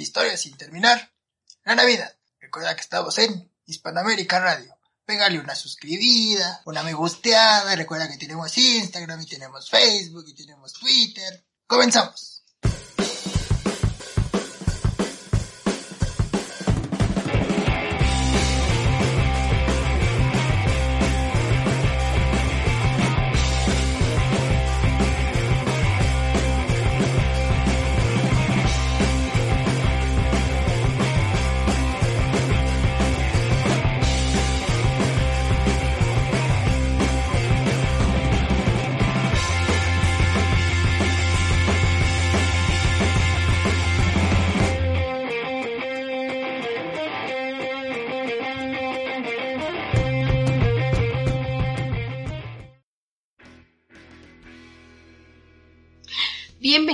Historia sin terminar, la Navidad. Recuerda que estamos en Hispanoamérica Radio. Pégale una suscribida, una me gusteada. Recuerda que tenemos Instagram y tenemos Facebook y tenemos Twitter. Comenzamos.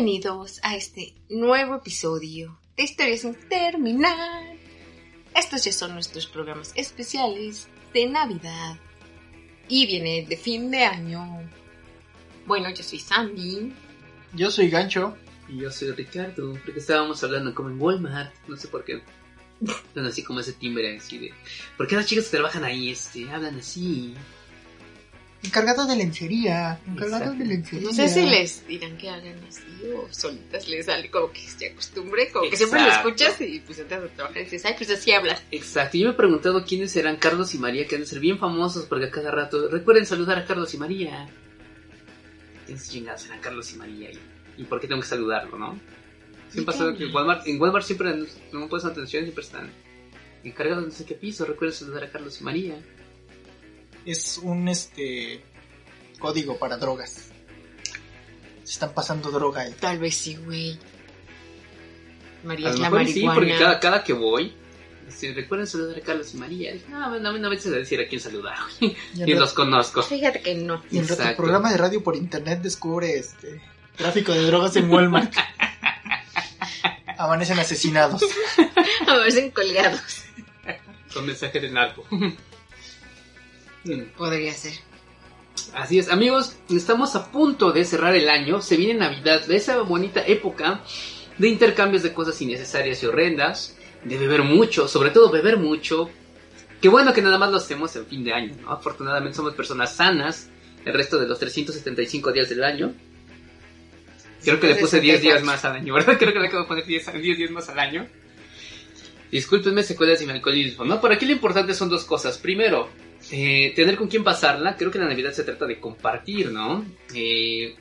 Bienvenidos a este nuevo episodio de Historias sin terminar. Estos ya son nuestros programas especiales de Navidad y viene de fin de año. Bueno, yo soy Sandy. Yo soy Gancho. Y yo soy Ricardo, porque estábamos hablando como en Walmart, no sé por qué. Son así como ese timbre así de... ¿Por qué las chicas que trabajan ahí este, hablan así? Encargados de lencería. Encargados de lencería. No sé si les dirán que hagan así o solitas les sale como que se acostumbre, como que siempre lo escuchas y pues entras a trabajar y dices, ay, pues así hablas. Exacto, yo me he preguntado quiénes serán Carlos y María, que han de ser bien famosos porque a cada rato... Recuerden saludar a Carlos y María. ¿Quiénes chingados serán Carlos y María? ¿Y, y por qué tengo que saludarlo, no? Siempre pasado que en Walmart, en Walmart siempre no me pones atención, siempre están encargados de no sé qué piso. Recuerden saludar a Carlos y María. Es un este código para drogas. Se están pasando droga ahí. Tal vez sí, güey. María A es la mejor sí, marihuana. porque cada, cada que voy, este, recuerden saludar a Carlos y María. No, no, no me a decir a quién saludar, güey. Y ra- los conozco. Fíjate que no. y en Exacto. programa de radio por internet descubre este tráfico de drogas en Walmart. Amanecen asesinados. Aparecen colgados. Con mensaje de narco. Podría ser. Así es, amigos, estamos a punto de cerrar el año. Se viene Navidad, de esa bonita época de intercambios de cosas innecesarias y horrendas, de beber mucho, sobre todo beber mucho. Qué bueno que nada más lo hacemos en fin de año, ¿no? Afortunadamente somos personas sanas el resto de los 375 días del año. Creo que le puse 10 días más al año, ¿verdad? Creo que le acabo de poner 10, 10 días más al año. Discúlpenme secuelas y mi alcoholismo, ¿no? Por aquí lo importante son dos cosas. Primero, eh, tener con quién pasarla. Creo que la Navidad se trata de compartir, ¿no? Eh,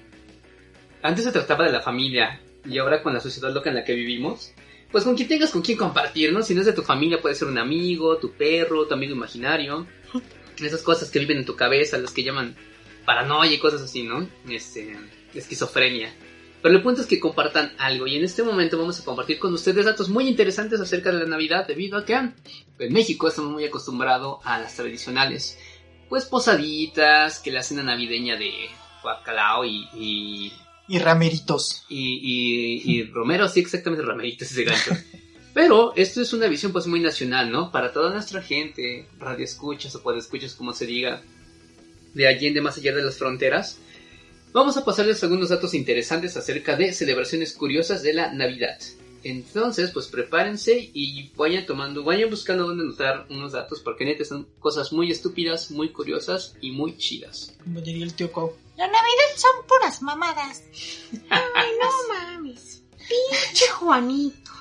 antes se trataba de la familia y ahora con la sociedad loca en la que vivimos, pues con quien tengas con quién compartir, ¿no? Si no es de tu familia, puede ser un amigo, tu perro, tu amigo imaginario. Esas cosas que viven en tu cabeza, las que llaman paranoia y cosas así, ¿no? Este, esquizofrenia. Pero el punto es que compartan algo y en este momento vamos a compartir con ustedes datos muy interesantes acerca de la Navidad debido a que en México estamos muy acostumbrados a las tradicionales, pues posaditas, que la cena navideña de guacalao y, y, Y rameritos. y, y- y romero, sí, exactamente romeritos ese gancho. Pero esto es una visión pues muy nacional, ¿no? Para toda nuestra gente, radio escuchas o escuchas como se diga, de allende más allá de las fronteras. Vamos a pasarles algunos datos interesantes acerca de celebraciones curiosas de la Navidad. Entonces, pues prepárense y vayan tomando, vayan buscando dónde notar unos datos, porque neta son cosas muy estúpidas, muy curiosas y muy chidas. Como diría el tío Cow. La Navidad son puras mamadas. Ay, no mames. Pinche Juanito.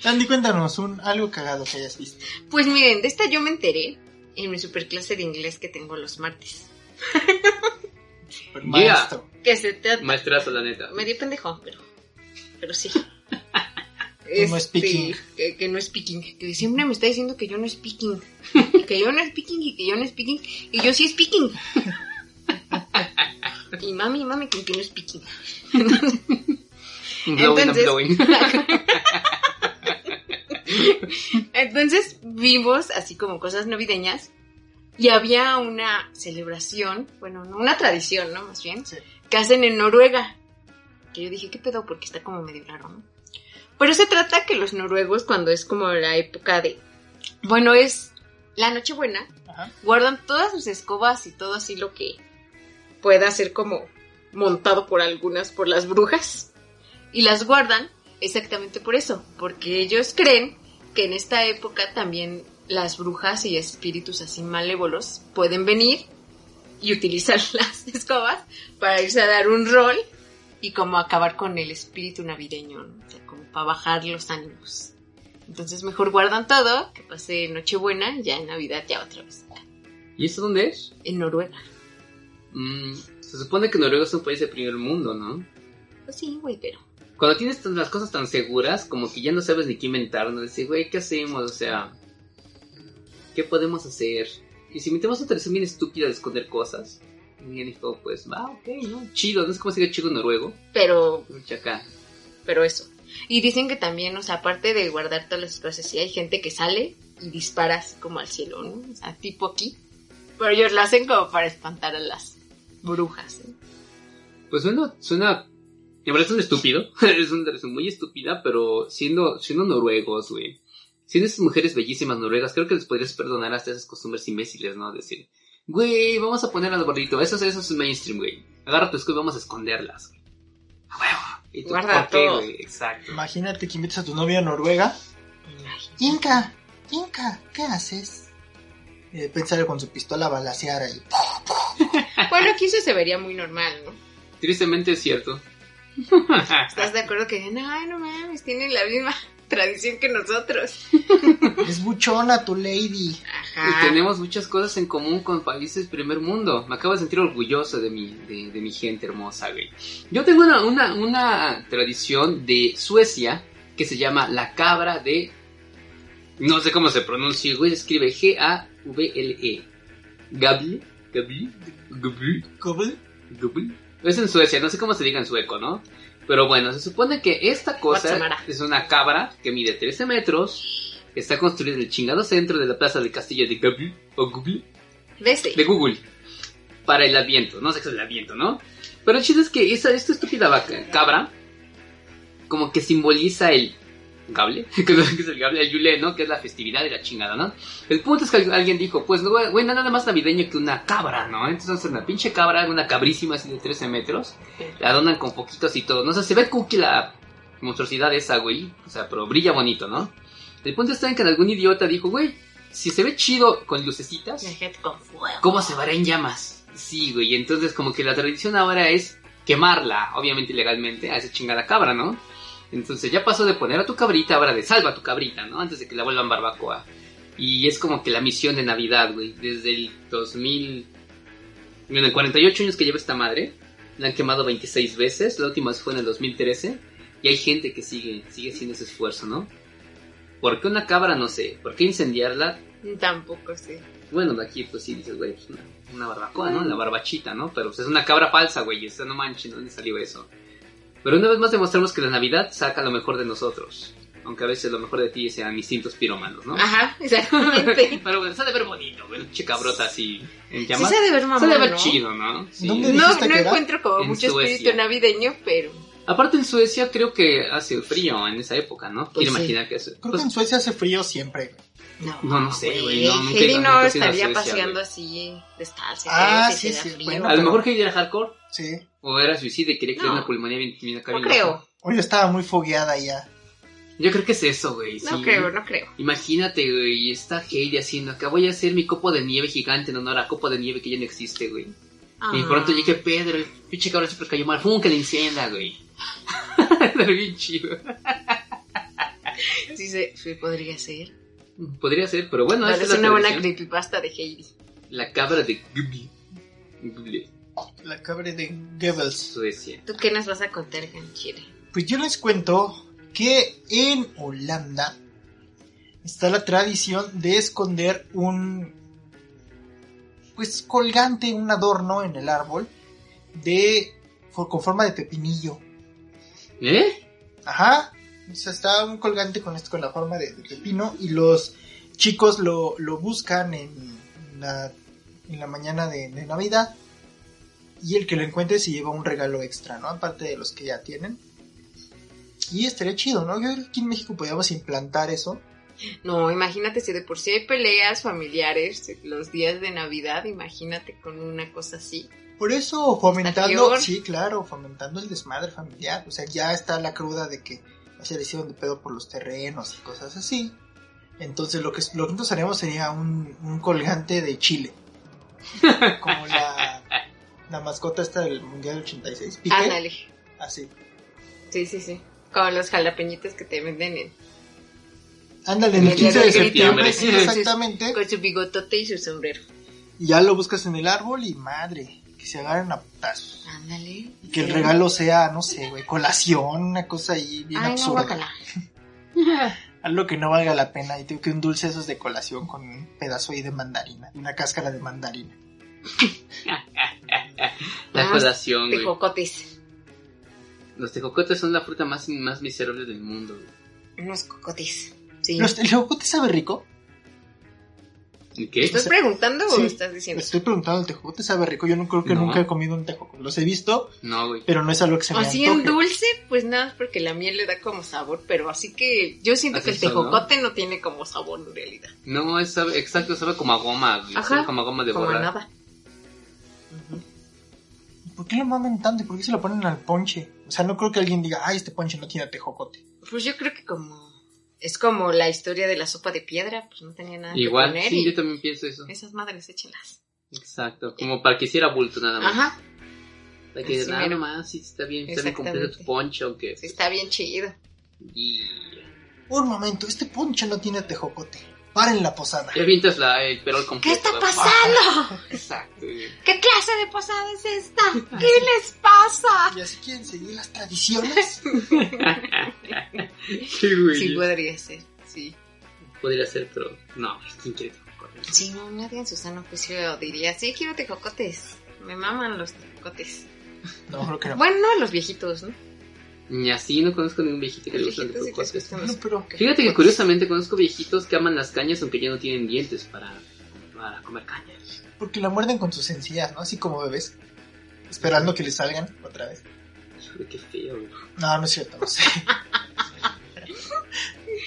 Sandy, cuéntanos un, algo cagado que hayas visto. Pues miren, de esta yo me enteré en mi superclase de inglés que tengo los martes. Super Yeah. maestro. Que se trata... Maestrazo, la neta. Medio pendejo, pero, pero sí. Que no es Este, speaking. Que, que no es speaking. Que siempre me está diciendo que yo no speaking. que yo no speaking y que yo no speaking. Y yo sí speaking. y mami, mami, con que no speaking. Blowing and Entonces-. Entonces vimos así como cosas navideñas. Y había una celebración, bueno, no, una tradición, ¿no? Más bien, Sí. que hacen en Noruega. Que yo dije, ¿qué pedo? Porque está como medio raro, ¿no? Pero se trata que los noruegos, cuando es como la época de. Bueno, es la Nochebuena, Ajá. guardan todas sus escobas y todo así lo que pueda ser como montado por algunas, por las brujas. Y las guardan exactamente por eso, porque ellos creen que en esta época también las brujas y espíritus así malévolos pueden venir y utilizar las escobas para irse a dar un rol y como acabar con el espíritu navideño, ¿no? o sea, como para bajar los ánimos. Entonces mejor guardan todo, que pase Nochebuena, ya en Navidad ya otra vez. ¿Y esto dónde es? En Noruega. Mm, se supone que Noruega es un país de primer mundo, ¿no? Pues sí, güey, pero... Cuando tienes las cosas tan seguras, como que ya no sabes ni qué inventar, ¿no? Decir, güey, ¿qué hacemos? O sea, ¿qué podemos hacer? Y si metemos una tradición bien estúpida de esconder cosas, y alguien dijo, pues, va, ok, ¿no? Chido, no sé cómo se diga chido noruego. Pero, Mucha acá. pero eso. Y dicen que también, o sea, aparte de guardar todas las cosas, sí hay gente que sale y dispara así como al cielo, ¿no? O sea, tipo aquí. Pero ellos lo hacen como para espantar a las brujas. ¿eh? Pues suena, suena, me parece un estúpido, es una tradición muy estúpida, pero siendo, siendo noruegos, güey, siendo esas mujeres bellísimas noruegas, creo que les podrías perdonar hasta esas costumbres imbéciles, ¿no? Decir, güey, vamos a poner al gordito, eso, es- eso es mainstream, güey, agarra tu escudo y vamos a esconderlas, güey. A huevo. ¿Y tú Guarda por qué, todo. güey? Exacto. Imagínate que invitas a tu novia a Noruega. Inca, Inca, ¿qué haces? Repente sale con su pistola a balasear ahí. Bueno, aquí eso se vería muy normal, ¿no? Tristemente es cierto. ¿Estás de acuerdo que no, ay, no mames, tienen la misma tradición que nosotros? Es buchona tu lady. Y tenemos muchas cosas en común con países primer mundo. Me acabo de sentir orgulloso de mi, de, de mi gente hermosa, güey. Yo tengo una, una, una tradición de Suecia que se llama la cabra de... No sé cómo se pronuncia, güey. Se escribe G-A-V-L-E. Gable. Gable. Gable. ¿Cómo? Es en Suecia, no sé cómo se diga en sueco, ¿no? Pero bueno, se supone que esta cosa Guatemala. es una cabra que mide 13 metros, está construida en el chingado centro de la plaza del castillo de Gable, o Gable, De Google, para el adviento, no sé qué es el adviento, ¿no? Pero el chiste es que esa, esta estúpida vaca, cabra, como que simboliza el gable, que es el gable, el yule, ¿no? Que es la festividad de la chingada, ¿no? El punto es que alguien dijo, pues, güey, no nada más navideño que una cabra, ¿no? Entonces una pinche cabra, una cabrísima así de 13 metros, la donan con poquitos y todo, no sé, se ve cookie la monstruosidad esa, güey, o sea, pero brilla bonito, ¿no? El punto está en que algún idiota dijo, güey, si se ve chido con lucecitas, con fuego. ¿Cómo se verá en llamas? Sí, güey. Entonces, como que la tradición ahora es quemarla, obviamente ilegalmente, a esa chingada cabra, ¿no? Entonces, ya pasó de poner a tu cabrita, ahora de salva a tu cabrita, ¿no? Antes de que la vuelvan barbacoa. Y es como que la misión de Navidad, güey. Desde el 2000. Bueno, en 48 años que lleva esta madre, la han quemado 26 veces. La última fue en el 2013. Y hay gente que sigue, sigue haciendo ese esfuerzo, ¿no? ¿Por qué una cabra? No sé. ¿Por qué incendiarla? Tampoco sé. Bueno, de aquí pues sí dices, güey, pues una, una barbacoa, ¿no? La barbachita, ¿no? Pero pues es una cabra falsa, güey, o sea, no manches, ¿dónde salió eso? Pero una vez más demostramos que la Navidad saca lo mejor de nosotros. Aunque a veces lo mejor de ti sean instintos piromanos, ¿no? Ajá, exactamente. Pero bueno, se ha de ver bonito, güey, pinche cabrota así en Sí llamas. se ha de ver se mamón, ha de ver ¿no? chido, ¿no? Sí. ¿Dónde No, no encuentro como En mucho Suecia. espíritu navideño, pero... Aparte en Suecia creo que hace frío en esa época, ¿no? Pues Quiero sí. imaginar que eso. Creo pues, que en Suecia hace frío siempre. No, No, no sé, güey, no, nunca he Heidi no estaría paseando así, de estarse. Ah, sí, sí, bueno. A lo mejor que ir a hardcore Sí. o era suicida y quería que No. una pulmonía bien, bien acá No creo, loca. Hoy estaba muy fogueada ya. Yo creo que es eso, güey. no sí. creo, no creo. Imagínate, güey, está Heidi haciendo acá. Voy a hacer mi copo de nieve gigante en honor a copo de nieve que ya no existe, güey. Y Ah. pronto llegué Pedro, el pinche cabrón siempre cayó mal. ¡Fum! Que le encienda, güey. Era bien chido. Sí, se, sí, podría ser. Podría ser, pero bueno, esa vez es la una buena tradición. creepypasta de Heidi. La cabra de Gubli. Gubli, La cabra de Goebbels. Suecia. ¿Tú qué nos vas a contar, Ganchire? Pues yo les cuento que en Holanda está la tradición de esconder un pues colgante, un adorno en el árbol de con forma de pepinillo. ¿Eh? Ajá. O sea, está un colgante con esto con la forma de, de pepino y los chicos lo, lo buscan en la, en la mañana de, de Navidad y el que lo encuentre se lleva un regalo extra, ¿no? Aparte de los que ya tienen. Y estaría chido, ¿no? Yo creo que aquí en México podríamos implantar eso. No, imagínate si de por sí hay peleas familiares los días de Navidad, imagínate con una cosa así. Por eso, fomentando, sí, claro, fomentando el desmadre familiar. O sea, ya está la cruda de que se le hicieron de pedo por los terrenos y cosas así. Entonces, lo que, lo que nosotros haríamos sería un, un colgante de Chile. Como la, la mascota esta del Mundial 86. Piqué. Ándale. Así. Sí, sí, sí. Como los jalapeñitos que te venden en- Ándale, en el El día 15 de septiembre, sí. exactamente. con su bigotote y su sombrero. Y ya lo buscas en el árbol y madre, que se agarren a putazos. Ándale. Y que el regalo sea, no sé, güey, colación, una cosa ahí bien Ay, absurda. Algo que no valga la pena. Y tengo que un dulce esos de colación con un pedazo ahí de mandarina, una cáscara de mandarina. La colación, güey. Tejocotes. Los tejocotes son la fruta más, más miserable del mundo, güey. Unos cocotes. Sí. ¿Los, ¿El tejocote sabe rico? ¿Y ¿Qué? ¿Estás preguntando o Sí. estás diciendo? Estoy preguntando, ¿el tejocote sabe rico? Yo no creo que No. nunca he comido un tejocote. Los he visto, No, güey. pero no es algo que se me Así en antoje. dulce, pues nada, porque la miel le da como sabor, pero así que yo siento Así que el tejocote ¿no? tiene como sabor en realidad. No, es sabe, exacto, sabe como a goma, güey. Ajá. Sabe como a goma de como a borrar. nada. ¿Por qué lo maman tanto? ¿Y por qué se lo ponen al ponche? O sea, no creo que alguien diga, ay, este ponche no tiene tejocote. Pues yo creo que como... Es como la historia de la sopa de piedra, pues no tenía nada Igual, que poner sí, y yo también pienso eso. esas madres échenlas. Exacto, como para que hiciera bulto nada más. Ajá, Para que nada mero. más, sí, está bien, está bien completo tu poncho, aunque... sí está bien chido. Y... Un momento, este ponche no tiene tejocote. Paren la posada. Ya avientas la, el perol ¿Qué completo. está güey. pasando? Exacto. ¿Qué clase de posada es esta? ¿Qué les pasa? ¿Y así quieren seguir las tradiciones? Sí, güey. Sí, podría ser, sí. Podría ser, pero no, ¿quién quiere tejocotes? Sí, no, nadie en su sano juicio diría, sí, quiero tejocotes. Me maman los tejocotes. No, creo que no. Bueno, no los viejitos, ¿no? Ni así, no conozco ningún viejito que le guste No, pero Fíjate que curiosamente conozco viejitos que aman las cañas aunque ya no tienen dientes para, para comer cañas. porque la muerden con sus encías, ¿no? Así como bebés. Esperando que le salgan otra vez. Qué feo, güey. No, no es cierto, no sé.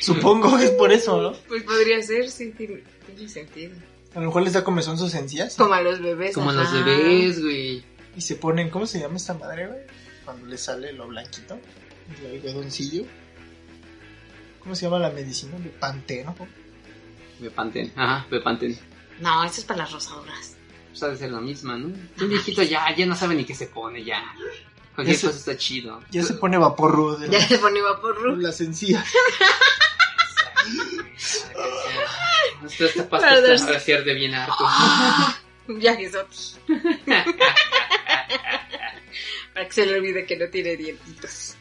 Supongo que es por eso, ¿no? Pues podría ser, sí, tiene, tiene sentido. A lo mejor les da comezón sus encías. Como a los bebés. Como a los bebés, güey. Y se ponen, ¿cómo se llama esta madre, güey? Cuando le sale lo blanquito. El algodoncillo. ¿Cómo se llama la medicina? De panteno. Bepanten. Ajá, Bepanten. No, eso es para las rosaduras. Pues ha de ser la misma, ¿no? Un viejito ya, ya no sabe ni qué se pone, ya. Cualquier Eso- cosa está chido. Ya se pone vaporru de Ya se pone vapor las encías. Esta, esta pasta de bien harto. Un viajezote. Para que se le olvide que no tiene dientitos.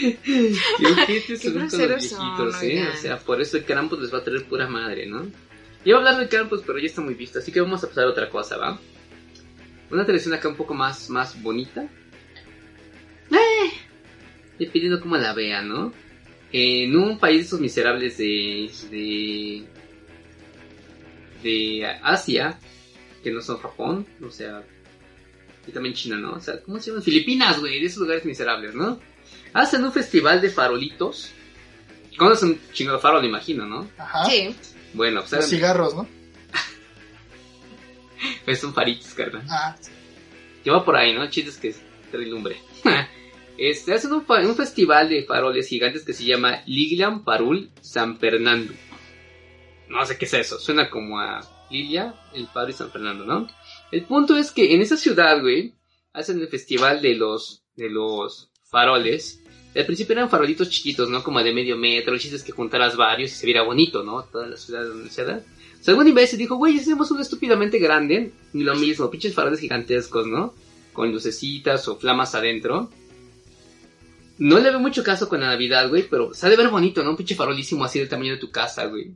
Qué ojetes Qué son con los son, viejitos, ¿eh? O sea, por eso el Krampus les va a traer pura madre, ¿no? Iba a hablar del Krampus, pero ya está muy visto, así que vamos a pasar a otra cosa, ¿va? Una tradición acá un poco más, más bonita. Eh, dependiendo cómo la vean, ¿no? En un país de esos miserables de, de, de Asia, que no son Japón, o sea, y también China, ¿no? O sea, ¿cómo se llaman? Filipinas, güey, de esos lugares miserables, ¿no? Hacen un festival de farolitos. ¿Conoces un chingo de farol, imagino, no? Ajá. Sí. Bueno, pues Los eran- cigarros, ¿no? pues son faritos, carnal. Ah, Que va por ahí, ¿no? Chistes que trae lumbre. este, hacen un, un festival de faroles gigantes que se llama Liglian Parul San Fernando. No sé qué es eso, suena como a Lilia, el Faro y San Fernando, ¿no? El punto es que en esa ciudad, güey, hacen el festival de los, de los faroles. Al principio eran farolitos chiquitos, ¿no? Como de medio metro, el chiste es que juntaras varios y se viera bonito, ¿no? Toda la ciudad donde se da. O sea, algún imbécil dijo, güey, hacemos uno estúpidamente grande. Y lo mismo, pinches faroles gigantescos, ¿no? Con lucecitas o flamas adentro. No le veo mucho caso con la Navidad, güey, pero de ver bonito, ¿no? Un pinche farolísimo así del tamaño de tu casa, güey.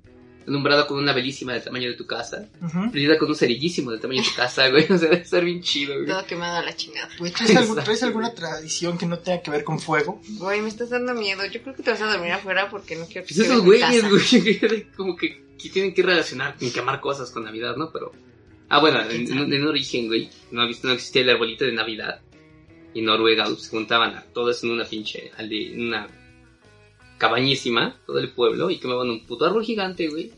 Alumbrado con una velísima del tamaño de tu casa. ujú. Prendida con un cerillísimo del tamaño de tu casa, güey. O sea, debe estar bien chido, güey. Todo quemado a la chingada. Güey, ¿traes, algún- Exacto, traes alguna tradición que no tenga que ver con fuego? Güey, me estás dando miedo. Yo creo que te vas a dormir afuera porque no quiero que Pues esos güeyes, güey, como que, que tienen que relacionar y quemar cosas con Navidad, ¿no? Pero. Ah, bueno, en, en- en origen, güey, no, ha visto- no existía el arbolito de Navidad. Y Noruega pues, se juntaban a todos en una pinche, alde- en una cabañísima, todo el pueblo, y quemaban un puto árbol gigante, güey.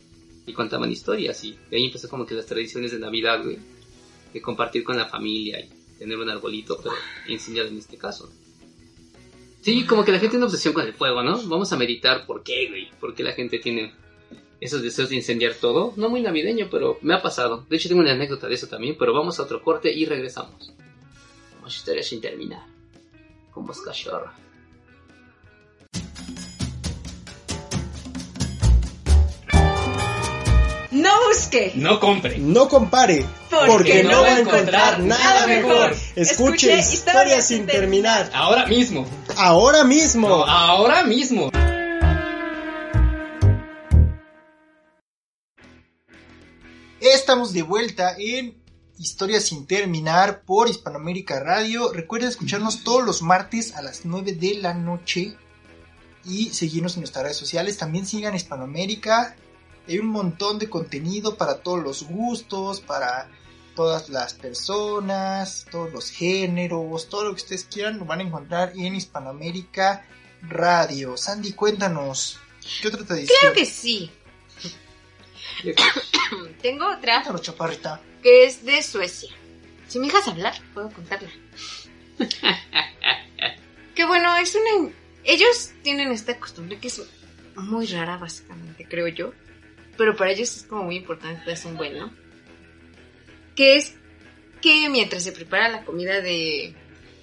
Y contaban historias, y de ahí empezó como que las tradiciones de Navidad, güey. de compartir con la familia y tener un arbolito, pero incendiado en este caso. Sí, como que la gente tiene obsesión con el fuego, ¿no? Vamos a meditar por qué, güey. ¿Por qué la gente tiene esos deseos de incendiar todo? No muy navideño, pero me ha pasado. De hecho, tengo una anécdota de eso también, pero vamos a otro corte y regresamos. Vamos a historia sin terminar. Con voz cachorra. Busque. No compre. No compare, Porque porque, no no va a encontrar nada mejor. Escuche historias sin terminar. Ahora mismo. Ahora mismo. ahora mismo. Estamos de vuelta en Historias sin terminar por Hispanoamérica Radio. Recuerden escucharnos todos los martes a las 9 de la noche y seguirnos en nuestras redes sociales. También sigan Hispanoamérica. Hay un montón de contenido para todos los gustos, para todas las personas, todos los géneros, todo lo que ustedes quieran lo van a encontrar en Hispanoamérica Radio. Sandy, cuéntanos, ¿qué otra tradición? Creo que sí. Tengo otra Cuéntanos, chaparrita. que es de Suecia. Si me dejas hablar, puedo contarla. que bueno, es una... Ellos tienen esta costumbre que es muy rara, básicamente, creo yo. Pero para ellos es como muy importante, es un buen, ¿no? Que es que mientras se prepara la comida de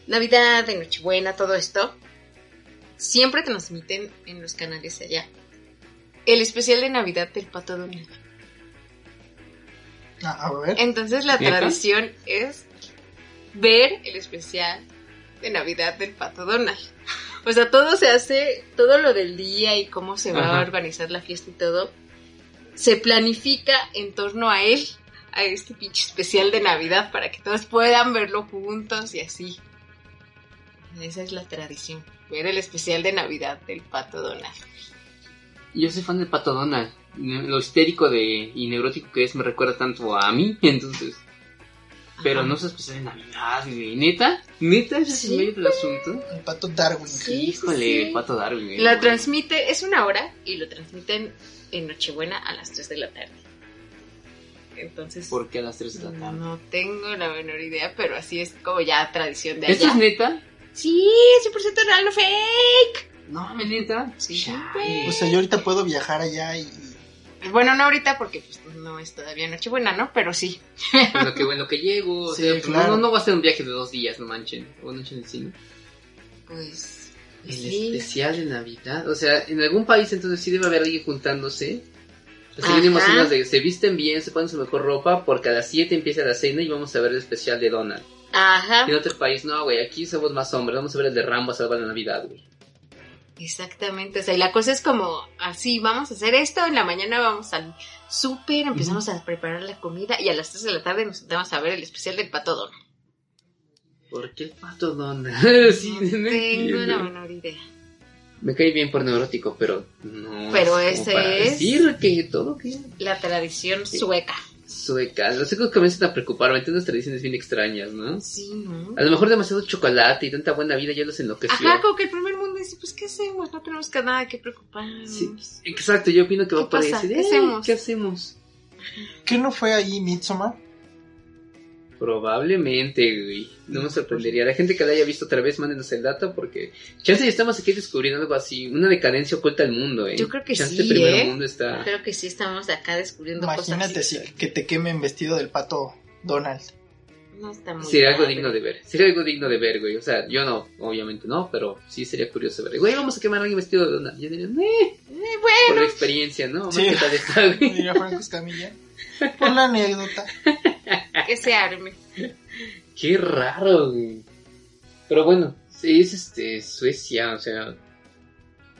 Navidad, de Nochebuena, todo esto, siempre transmiten en los canales allá el especial de Navidad del Pato Donald. Ah, a ver. Entonces la tradición es ver el especial de Navidad del Pato Donald. O sea, todo se hace, todo lo del día y cómo se va Ajá. a organizar la fiesta y todo, se planifica en torno a él, a este pinche especial de Navidad para que todos puedan verlo juntos y así. Esa es la tradición, ver el especial de Navidad del Pato Donald. Yo soy fan del Pato Donald. Lo histérico de, y neurótico que es me recuerda tanto a mí, entonces. Pero Ajá. no se especial de Navidad, güey. ¿Neta? ¿Neta? ¿Ese es Sí, el medio del asunto? El pato Darwin. Sí, Híjole, sí. Pato Darwin. güey. La transmite, es una hora y lo transmiten en Nochebuena a las 3 de la tarde. Entonces, ¿Por qué a las 3 de la tarde? no tengo la menor idea, pero así es como ya tradición de ¿Esto allá. es neta? Sí, 100% real, no fake. No, neta. Sí. O sea, yo ahorita puedo viajar allá y... y- Bueno, no ahorita porque pues, no es todavía Nochebuena, ¿no? Pero sí. En lo que, en lo que llego. o Sí, sea, pues, claro. no, no va a ser un viaje de dos días, no manchen. O no manchen el cine. Pues. El sí. especial de Navidad. O sea, en algún país entonces sí debe haber alguien juntándose. Así venimos unas de se visten bien, se ponen su mejor ropa, porque a las 7 empieza la cena y vamos a ver el especial de Donald. Ajá. En otro país, no, güey, aquí somos más hombres, vamos a ver el de Rambo a salvar la Navidad, güey. Exactamente. O sea, y la cosa es como así: vamos a hacer esto. En la mañana vamos al súper, empezamos a preparar la comida y a las 3 de la tarde nos sentamos a ver el especial del pato Donald. ¿Por qué el pato Donald? sí, no no tengo entiendo. la menor idea. Me cae bien por neurótico, pero no. Pero es ese como para es- decir que todo que La tradición sueca. sueca. Los suecos comienzan a preocuparme, tienen unas tradiciones bien extrañas, ¿no? Sí, ¿no? A lo mejor demasiado chocolate y tanta buena vida ya los enloqueció. Ajá, como que el primer mundo dice, pues, ¿qué hacemos? No tenemos que nada que preocuparnos. Sí, exacto, yo opino que va ¿Qué por pasa? ese. ¿Qué de, "Eh, hacemos?" ¿Qué hacemos? ¿Qué no fue ahí Midsommar? Probablemente, güey. No me sorprendería. La gente que la haya visto otra vez, mándenos el dato porque chance ya estamos aquí descubriendo algo así. Una decadencia oculta del mundo, eh. Yo creo que chance sí, el primer ¿eh? mundo está. Creo que sí estamos acá descubriendo Imagínate cosas. si que te quemen vestido del pato Donald. No está muy Sería algo digno de ver. Sería algo digno de ver, güey. O sea, yo no, obviamente no, pero sí sería curioso ver. Güey, vamos a quemar a alguien vestido de Donald. Yo diría, eh, Eh, por bueno, la experiencia, ¿no? Sí. ¿Qué tal está, güey? Diría Franco Escamilla. Por la anécdota. que se arme. Qué raro, güey. Pero bueno, sí, es este, Suecia, o sea.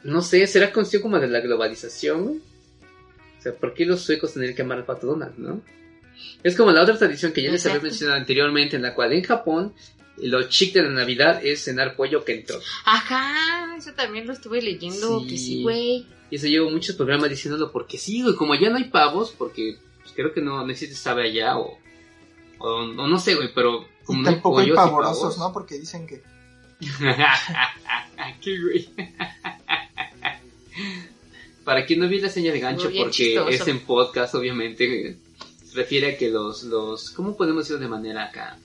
No sé, será cuestión como de la globalización, güey. O sea, ¿por qué los suecos tendrían que amar al pato Donald, no? Es como la otra tradición que ya les había mencionado anteriormente, en la cual en Japón lo chic de la Navidad es cenar pollo kento. Ajá, eso también lo estuve leyendo. Sí. Que sí, güey. Y eso llevo muchos programas diciéndolo porque sí, güey, como ya no hay pavos, porque creo que no, no existe sabe allá o, o, o no sé, güey, pero como Y no hay tampoco hay pavorosos. ¿no? Porque dicen que... ¿Qué güey? Para quien no vio la seña de gancho, porque chistoso. es en podcast, obviamente. refiere a que los, los, ¿cómo podemos decirlo de manera acá?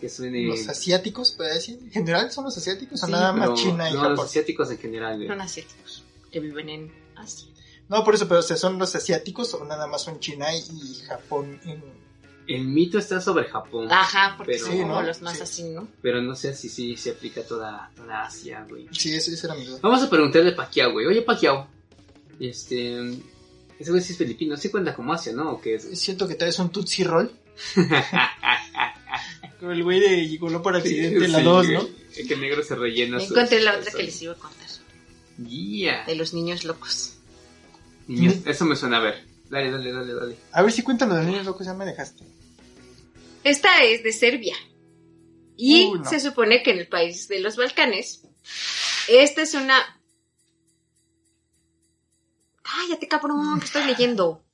Que suene... Los asiáticos, puede decir. En general son los asiáticos o Sí, nada más China y no, Japón. los asiáticos en general, güey. Son asiáticos que viven en Asia. No, por eso, pero o sea, son los asiáticos o nada más son China y Japón. en- El mito está sobre Japón, Ajá, porque Pero- son como ¿no? los más Sí. así, ¿no? pero no sé si sí se aplica a toda, toda Asia, güey. Sí, ese, ese era mi duda. Vamos a preguntarle a Pacquiao, güey. Oye, Pacquiao, este... Ese güey sí es filipino, sí cuenta como Asia, ¿no? ¿O qué es? Cierto que traes un Tootsie Roll. Como el güey de Gigolo por accidente, la Sí, 2, güey. ¿no? Que el negro se rellena su... Encontré la otra su- que les iba a contar. Yeah. De los niños locos. Niños, eso me suena a ver. Dale, dale, dale, dale. A ver si cuentan los niños locos, ya me dejaste. Esta es de Serbia. Y no. se supone que en el país de los Balcanes, esta es una... Cállate, cabrón, que estoy leyendo.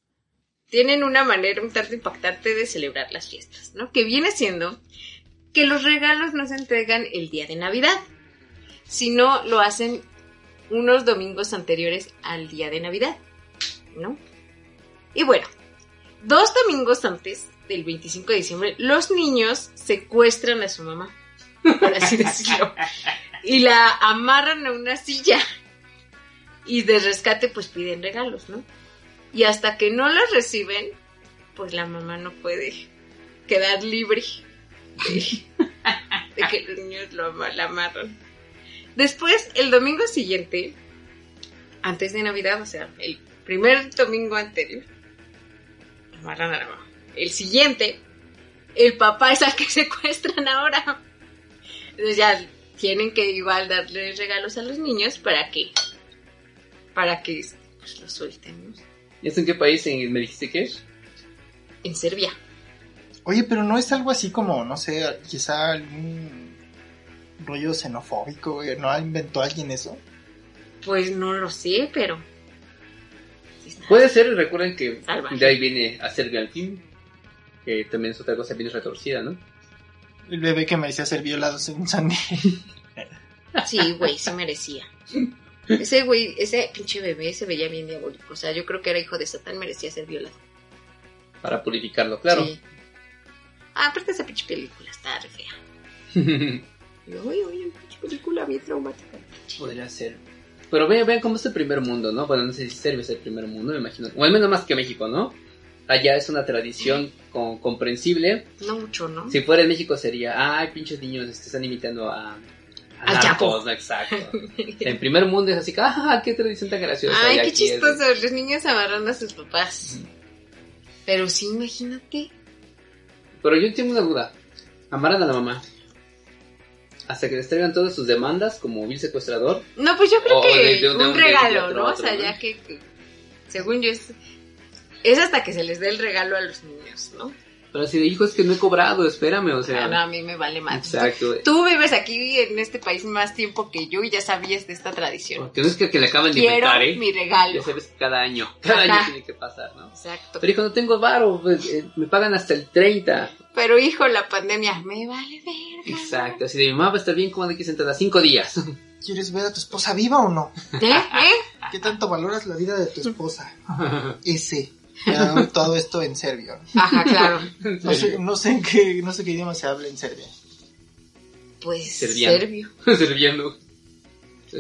Tienen una manera un tanto impactante de celebrar las fiestas, ¿no? Que viene siendo que los regalos no se entregan el día de Navidad, sino lo hacen unos domingos anteriores al día de Navidad, ¿no? Y bueno, dos domingos antes del 25 de diciembre, los niños secuestran a su mamá, por así decirlo, y la amarran a una silla. Y de rescate, pues piden regalos, ¿no? Y hasta que no los reciben, pues la mamá no puede quedar libre de, de que los niños lo la amarran. Después, el domingo siguiente, antes de Navidad, o sea, el primer domingo anterior, amarran a la mamá. El siguiente, el papá es al que secuestran ahora. Entonces ya tienen que igual darle regalos a los niños para que, para que pues, los suelten, ¿no? ¿Y esto en qué país en- me dijiste que es? En Serbia. Oye, pero no es algo así como, no sé, quizá algún rollo xenofóbico. ¿No inventó alguien eso? Pues no lo sé, pero... sí. Puede ser, recuerden que Salvaje. de ahí viene a Serbian Team, que también es otra cosa bien retorcida, ¿no? El bebé que merecía ser violado según Sandy. Sí, güey, se merecía. Ese güey, ese pinche bebé se veía bien diabólico. O sea, yo creo que era hijo de Satán, merecía ser violado. Para purificarlo, claro. Sí. Ah, aparte esa pinche película está re fea. Yo, oye, oye, pinche película bien traumática. Podría ser. Pero vean, vean cómo es el primer mundo, ¿no? Bueno, no sé si Serbia es el primer mundo, me imagino. O al menos más que México, ¿no? Allá es una tradición con- comprensible. No mucho, ¿no? Si fuera en México sería, ay, pinches niños, están imitando a... a narcos". Exacto. En primer mundo es así, que, ah, qué tradición tan graciosa. Ay, qué es chistoso, los niños amarrando a sus papás. Pero sí, imagínate. Pero yo tengo una duda. Amarran a la mamá. Hasta que les traigan todas sus demandas como vil secuestrador. No, pues yo creo O que de- de- de un regalo, otro, ¿no? otro, o sea, ¿no? ya que, que- según yo es, es hasta que se les dé el regalo a los niños, ¿no? Pero así de hijo, es que no he cobrado, espérame, o sea. Ah, no, a mí me vale más. Exacto. Tú vives aquí en este país más tiempo que yo y ya sabías de esta tradición. Porque no es que, que le acaban de inventar, ¿eh? mi Ya regalo. sabes que cada año. Cada Ajá. año tiene que pasar, ¿no? Exacto. Pero hijo, no tengo varo, pues, eh, me pagan hasta el 30. Pero hijo, la pandemia me vale verga. Exacto, así de mi mamá va a estar bien como de aquí sentada cinco días. ¿Quieres ver a tu esposa viva o no? ¿Eh? ¿Eh? ¿Qué tanto valoras la vida de tu esposa? Ese. Todo esto en serbio. Ajá, claro. No sé, no sé en qué, no sé qué idioma se habla en Serbia. Pues Serbiano. serbio.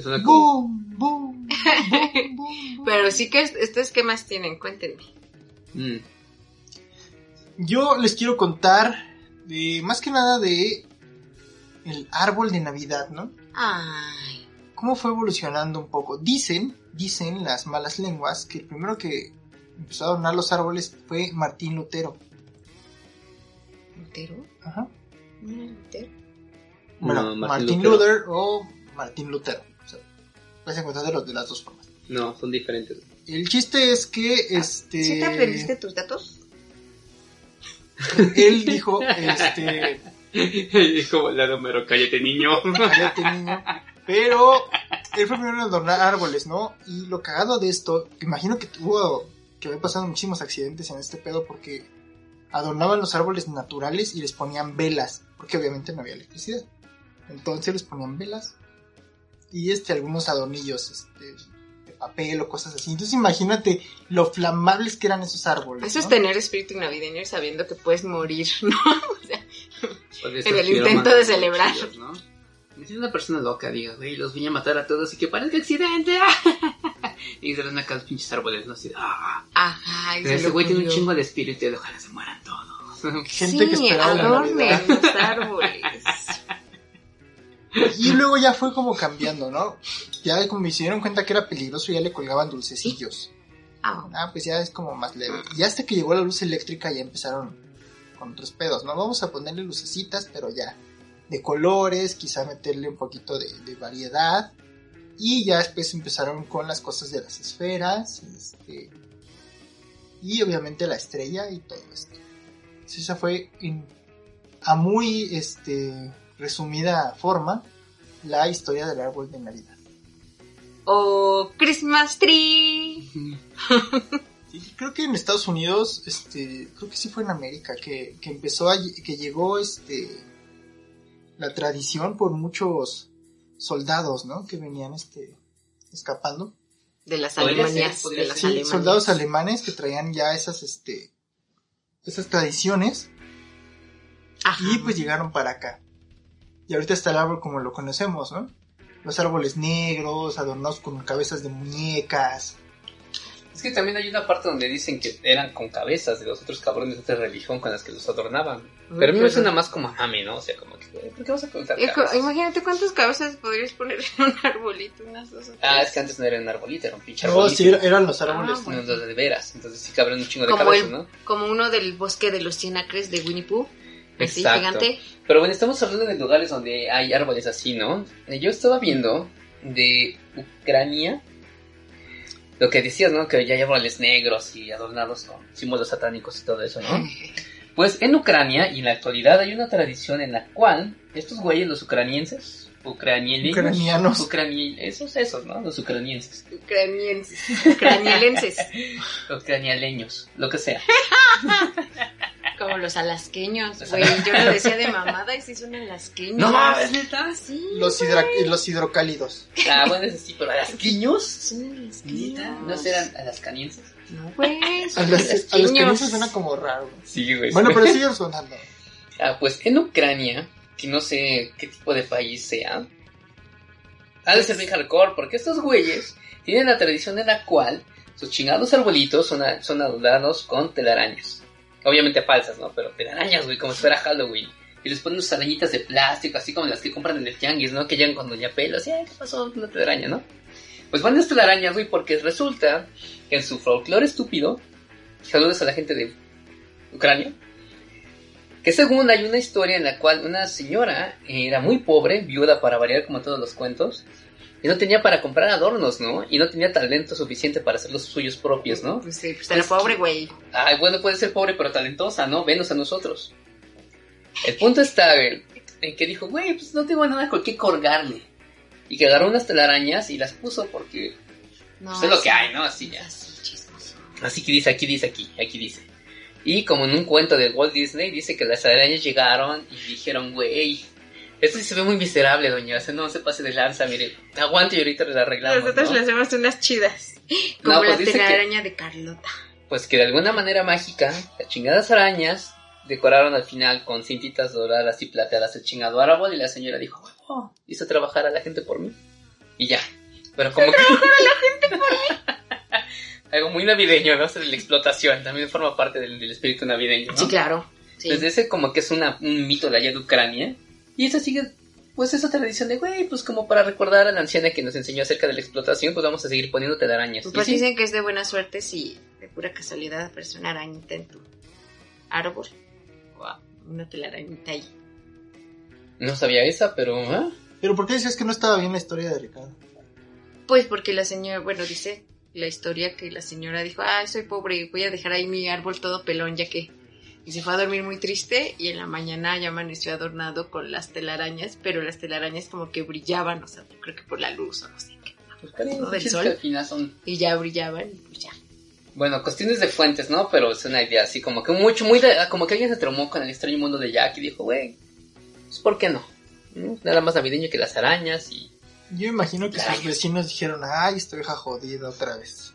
Una como... Boom, boom, boom, boom. Pero sí que es- estos qué más tienen, cuéntenme. Mm. Yo les quiero contar de más que nada de el árbol de Navidad, ¿no? Ay. cómo fue evolucionando un poco. Dicen, dicen las malas lenguas que el primero que empezó a adornar los árboles fue Martín Lutero. ¿Lutero? Ajá. ¿No era Lutero? Bueno, No, Martín Martín, Lutero. Luther o Martín Lutero. O sea, puedes encontrar de, los, de las dos formas. No, son diferentes. El chiste es que este ¿Sí te aprendiste tus datos? Él dijo, este, como la de Homero, cállate niño. cállate niño, pero él fue el primero en adornar árboles, ¿no? Y lo cagado de esto, imagino que tuvo, que había pasado muchísimos accidentes en este pedo porque adornaban los árboles naturales y les ponían velas, porque obviamente no había electricidad. Entonces les ponían velas y este algunos adornillos este, papel o cosas así. Entonces imagínate lo flamables que eran esos árboles. Eso es tener espíritu navideño y sabiendo que puedes morir, ¿no? O sea, En el intento de celebrar. chidos, ¿no? Si una persona loca diga, güey, los voy a matar a todos y que parezca accidente. y se ven acá los pinches árboles, ¿no? Así, ah, Ajá, y pero se ese güey tiene un chingo de espíritu y ojalá se mueran todos. Gente que sí, esperaba adornen Navidad. los árboles. Y luego ya fue como cambiando, ¿no? Ya como se dieron cuenta que era peligroso, ya le colgaban dulcecillos. Ah, Ah, pues ya es como más leve. Y hasta que llegó la luz eléctrica ya empezaron con otros pedos, ¿no? Vamos a ponerle lucecitas, pero ya de colores, quizá meterle un poquito de, de variedad. Y ya después empezaron con las cosas de las esferas, este, y obviamente la estrella y todo esto. Entonces, esa fue en- a muy este, resumida forma la historia del árbol de Navidad. O Christmas Tree. Sí, creo que en Estados Unidos, este, creo que sí fue en América, que, que empezó a, que llegó este, la tradición por muchos soldados, ¿no? Que venían, este, escapando. De las Alemanías. de las. Sí, soldados alemanes que traían ya esas, este, esas tradiciones Ajá. y pues llegaron para acá. Y ahorita está el árbol como lo conocemos, ¿no? Los árboles negros, adornados con cabezas de muñecas. Es que también hay una parte donde dicen que eran con cabezas de los otros cabrones de otra religión con las que los adornaban. Pero a mí me suena más como a mame, ¿no? O sea, como que, ¿por qué vas a contar cabezas? Imagínate cuántas cabezas podrías poner en un arbolito, unas dos o tres. Ah, es que antes no era un arbolito, era un pinche No, arbolito. sí, er- eran los árboles. Ah, No, no, de veras. Entonces sí cabrón un chingo de Como cabezas, el- ¿no? Como uno del bosque de los cien acres de Winnie Pooh. Así, Exacto. gigante. Pero bueno, estamos hablando de lugares donde hay árboles así, ¿no? Eh, Yo estaba viendo de Ucrania lo que decías, ¿no? Que ya hay árboles negros y adornados con símbolos satánicos y todo eso, ¿no? Pues en Ucrania y en la actualidad hay una tradición en la cual estos güeyes, los ucranienses, ucranianos, Ucranianos. ucrani- esos, esos, ¿no? Los ucranienses, Ucranienses. Ucranielenses. ucranialeños, lo que sea. Como los alasqueños, güey. Yo lo decía de mamada y sí son alasqueños. No mames, neta. Sí. Los, hidra- los hidrocálidos. Ah, bueno, ese sí, pero alasquiños. Son alasqueños. ¿Neta? ¿No serán alascanienses? No, güey. A Son los, a los que no alasqueños. se suena como raro. Sí, güey. Bueno, pero sigue sonando. Ah, pues en Ucrania, que no sé qué tipo de país sea, ha de ser bien hardcore, porque estos güeyes tienen la tradición en la cual sus chingados arbolitos son, a- son adornados con telarañas. Obviamente falsas, ¿no? Pero telarañas, güey, como si fuera Halloween. Y les ponen unas arañitas de plástico, así como las que compran en el tianguis, ¿no? Que llegan con Doña Pelo, así, "Ay, ¿qué pasó? Una telaraña, ¿no? Pues van las telarañas, güey, porque resulta que en su folclore estúpido, saludos a la gente de Ucrania, que según hay una historia en la cual una señora era muy pobre, viuda para variar como todos los cuentos, y no tenía para comprar adornos, ¿no? Y no tenía talento suficiente para hacer los suyos propios, ¿no? Pues sí, pues era pobre, güey. Ay, bueno, puede ser pobre pero talentosa, ¿no? Venos a nosotros. El punto está en que dijo, güey, pues no tengo nada con qué colgarle. Y que agarró unas telarañas y las puso porque No, pues, es lo que hay, ¿no? Así ya. Así que dice, aquí dice, aquí, aquí dice. Y como en un cuento de Walt Disney, dice que las arañas llegaron y dijeron, güey, esto sí se ve muy miserable, doña, o sea, no se pase de lanza, mire, aguante y ahorita le arreglamos, Nosotros ¿no? le hacemos unas chidas. Como No, pues la dice que- telaraña de Carlota. Pues que de alguna manera mágica, las chingadas arañas decoraron al final con cintitas doradas y plateadas el chingado árbol y la señora dijo, huevo, hizo trabajar a la gente por mí. Y ya. Pero como que... Algo muy navideño, ¿no? O sea, de la explotación, también forma parte del, del espíritu navideño, ¿no? Sí, claro. Sí. Desde ese como que es una, un mito de allá de Ucrania. Y eso sigue, pues esa tradición de, güey, pues como para recordar a la anciana que nos enseñó acerca de la explotación, pues vamos a seguir poniendo telarañas. Pues sí, dicen que es de buena suerte si de pura casualidad aparece una arañita en tu árbol. Guau, una telarañita ahí. no sabía esa, pero... ¿ah? Pero ¿por qué decías que no estaba bien la historia de Ricardo? Pues porque la señora, bueno, dice la historia que la señora dijo, ay, soy pobre, voy a dejar ahí mi árbol todo pelón ya que... Y se fue a dormir muy triste y en la mañana ya amaneció adornado con las telarañas, pero las telarañas como que brillaban, o sea, creo que por la luz o no sé qué. Pues, ¿No? Del sol. son... Y ya brillaban y pues ya. Bueno, cuestiones de fuentes, ¿no? Pero es una idea así como que mucho, muy de- como que alguien se tromó con el extraño mundo de Jack y dijo, güey, pues ¿por qué no? ¿Mm? Nada más navideño que las arañas y Yo imagino que sus vecinos dijeron, ay, esta vieja jodida otra vez.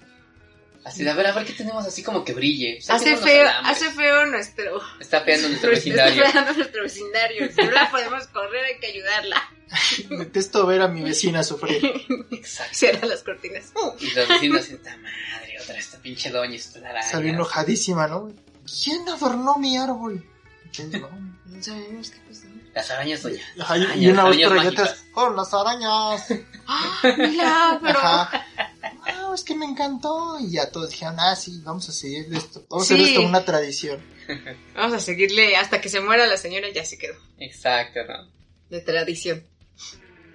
Así de, a ver, a ver qué tenemos así como que brille. Hace feo, hace feo nuestro, Está peando nuestro vecindario. está pegando nuestro vecindario. Si no la podemos correr, hay que ayudarla. Detesto ver a mi vecina sufrir. Exacto. Cierra las cortinas. Y los vecinos esta madre, otra esta pinche doña, esta araña. Salió enojadísima, ¿no? ¿Quién adornó mi árbol? Entonces, no. No sabemos qué pasó. Las arañas, doña. Ajá, y- Arañas, y una detrás, ¡oh, las arañas! ¡Ah, milagro! Ajá. Ah, es que me encantó. Y ya todos dijeron, ah, sí, vamos a seguir esto. Vamos a hacer esto una tradición. Vamos a seguirle hasta que se muera la señora, ya se quedó. Exacto, ¿no? De tradición.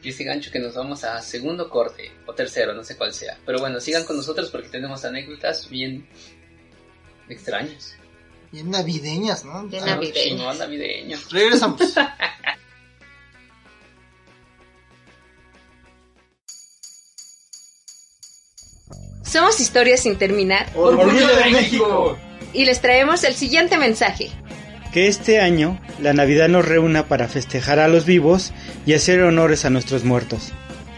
Dice Gancho que nos vamos a segundo corte, o tercero, no sé cuál sea. Pero bueno, sigan con nosotros porque tenemos anécdotas bien extrañas. Bien navideñas, ¿no? Bien Ah, navideñas. Chingón navideño. Regresamos. Somos Historias sin terminar ¡Orgullo de México! y les traemos el siguiente mensaje. Que este año la Navidad nos reúna para festejar a los vivos y hacer honores a nuestros muertos.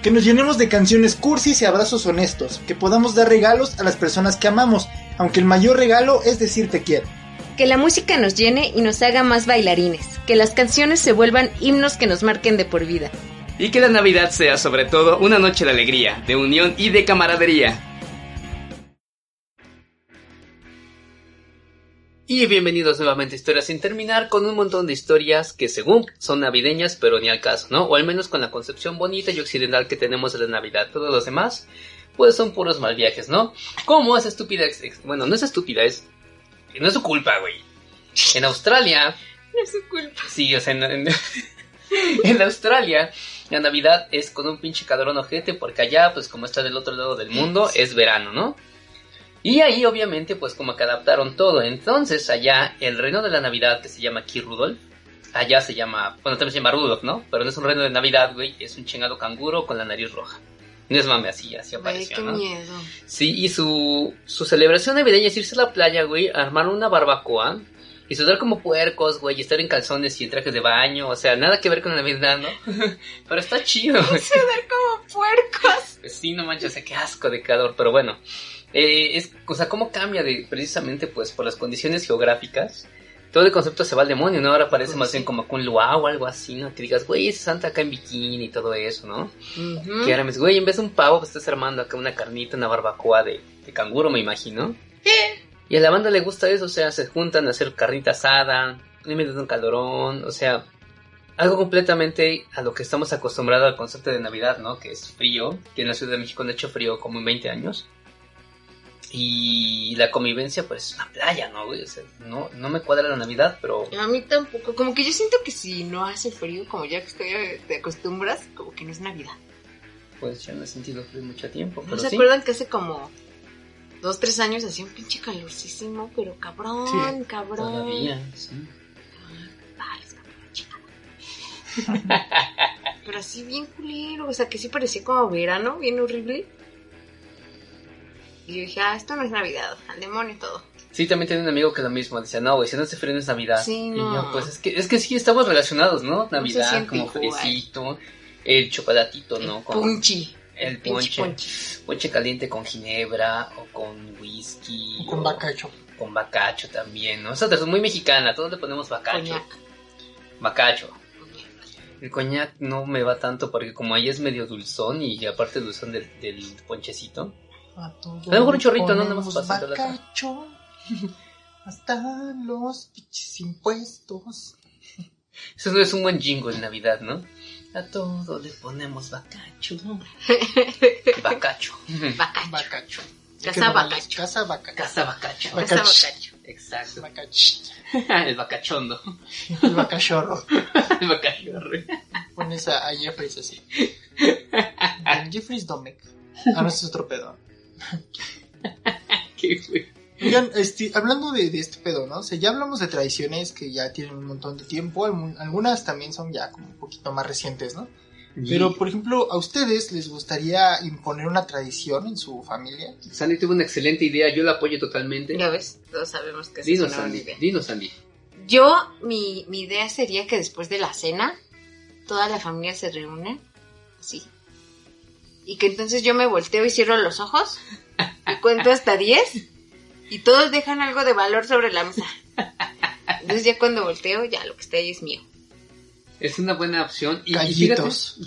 Que nos llenemos de canciones cursis y abrazos honestos. Que podamos dar regalos a las personas que amamos. Aunque el mayor regalo es decir te quiero. Que la música nos llene y nos haga más bailarines. Que las canciones se vuelvan himnos que nos marquen de por vida. Y que la Navidad sea sobre todo una noche de alegría, de unión y de camaradería. Y bienvenidos nuevamente a Historias sin terminar con un montón de historias que según son navideñas pero ni al caso, ¿no? O al menos con la concepción bonita y occidental que tenemos de la Navidad. Todos los demás pues son puros mal viajes, ¿no? Como esa estúpida... Bueno, no es estúpida, es... No es su culpa, güey. En Australia No es su culpa. Sí, o sea, en, en- en Australia la Navidad es con un pinche calorón ojete porque allá, pues como está del otro lado del mundo, es verano, ¿no? Y ahí obviamente pues como que adaptaron todo. Entonces allá el reino de la Navidad que se llama aquí Rudolf, allá se llama, bueno también se llama Rudolf, ¿no? Pero no es un reino de Navidad, güey, es un chingado canguro con la nariz roja. No es mame así, así Ay, apareció, qué ¿no? miedo. Sí, y su, su celebración navideña es irse a la playa, güey, armar una barbacoa y sudar como puercos, güey, y estar en calzones y en trajes de baño, o sea, nada que ver con la Navidad, ¿no? pero está chido. Sudar como puercos. Pues sí, no manches, o sea, qué asco de calor, pero bueno. Eh, es, o sea, cómo cambia de, precisamente, pues, por las condiciones geográficas. Todo el concepto se va al demonio, ¿no? Ahora parece Pues más sí. bien como un luau o algo así, ¿no? Que digas, güey, ese Santa acá en bikini y todo eso, ¿no? Ujú. Que ahora me dices, güey, en vez de un pavo, pues estás armando acá una carnita, una barbacoa de, de canguro, me imagino. Y a la banda le gusta eso, o sea, se juntan a hacer carnita asada, en medio de un calorón, o sea, algo completamente a lo que estamos acostumbrados al concepto de Navidad, ¿no? Que es frío, que en la Ciudad de México no ha hecho frío como en 20 años. Y la convivencia, pues, es una playa, ¿no, güey? O sea, no, no me cuadra la Navidad, pero A mí tampoco. Como que yo siento que si no hace frío, como ya que estoy, te acostumbras, como que no es Navidad. pues ya no he sentido frío mucho tiempo. ¿No Pero se sí, acuerdan que hace como dos, tres años hacía un pinche calorcísimo, pero cabrón, Sí, cabrón? todavía, sí. Pero así bien culero, o sea que sí parecía como verano, bien horrible. Y yo dije, ah, esto no es Navidad, al demonio todo. Sí, también tenía un amigo que lo mismo, decía, no, güey, si no hace frío no es Navidad. Sí, Y no. yo, pues es que, es que sí estamos relacionados, ¿no? Navidad, como fresito, el chocolatito, ¿no? Punchi. el ponche, ponche. ponche caliente con ginebra o con whisky. O con o bacacho. Con bacacho también, ¿no? Nosotros es muy mexicana, todos le ponemos bacacho. Coñac. Bacacho. El coñac no me va tanto porque como ahí es medio dulzón y aparte dulzón del, del ponchecito. A todo A lo bacacho. Hasta los pinches impuestos. Eso no es un buen jingo en Navidad, ¿no? A todo le ponemos bacacho. Bacacho. Bacacho. Bacacho. Casa bacacho. Casa bacacho. Casa bacacho. Casa bacacho. Exacto. Bacacho. El bacachondo. El bacachorro. El bacachorro. Pones a, a Jeffries así. Jeffries Domek. Ah, no, ese es otro pedo. ¿Qué fue? Oigan, este, hablando de, de este pedo, ¿no? O sea, ya hablamos de tradiciones que ya tienen un montón de tiempo. Algunas también son ya como un poquito más recientes, ¿no? Pero, por ejemplo, ¿a ustedes les gustaría imponer una tradición en su familia? Sandy tuvo una excelente idea, yo la apoyo totalmente. Ya ves, todos sabemos que esa Dinos, es una Sandy. idea. Dinos, Sandy. Yo, mi, mi idea sería que después de la cena, toda la familia se reúne, sí, y que entonces yo me volteo y cierro los ojos y cuento hasta 10 y todos dejan algo de valor sobre la mesa. Entonces ya cuando volteo, ya lo que está ahí es mío. Es una buena opción. Y, y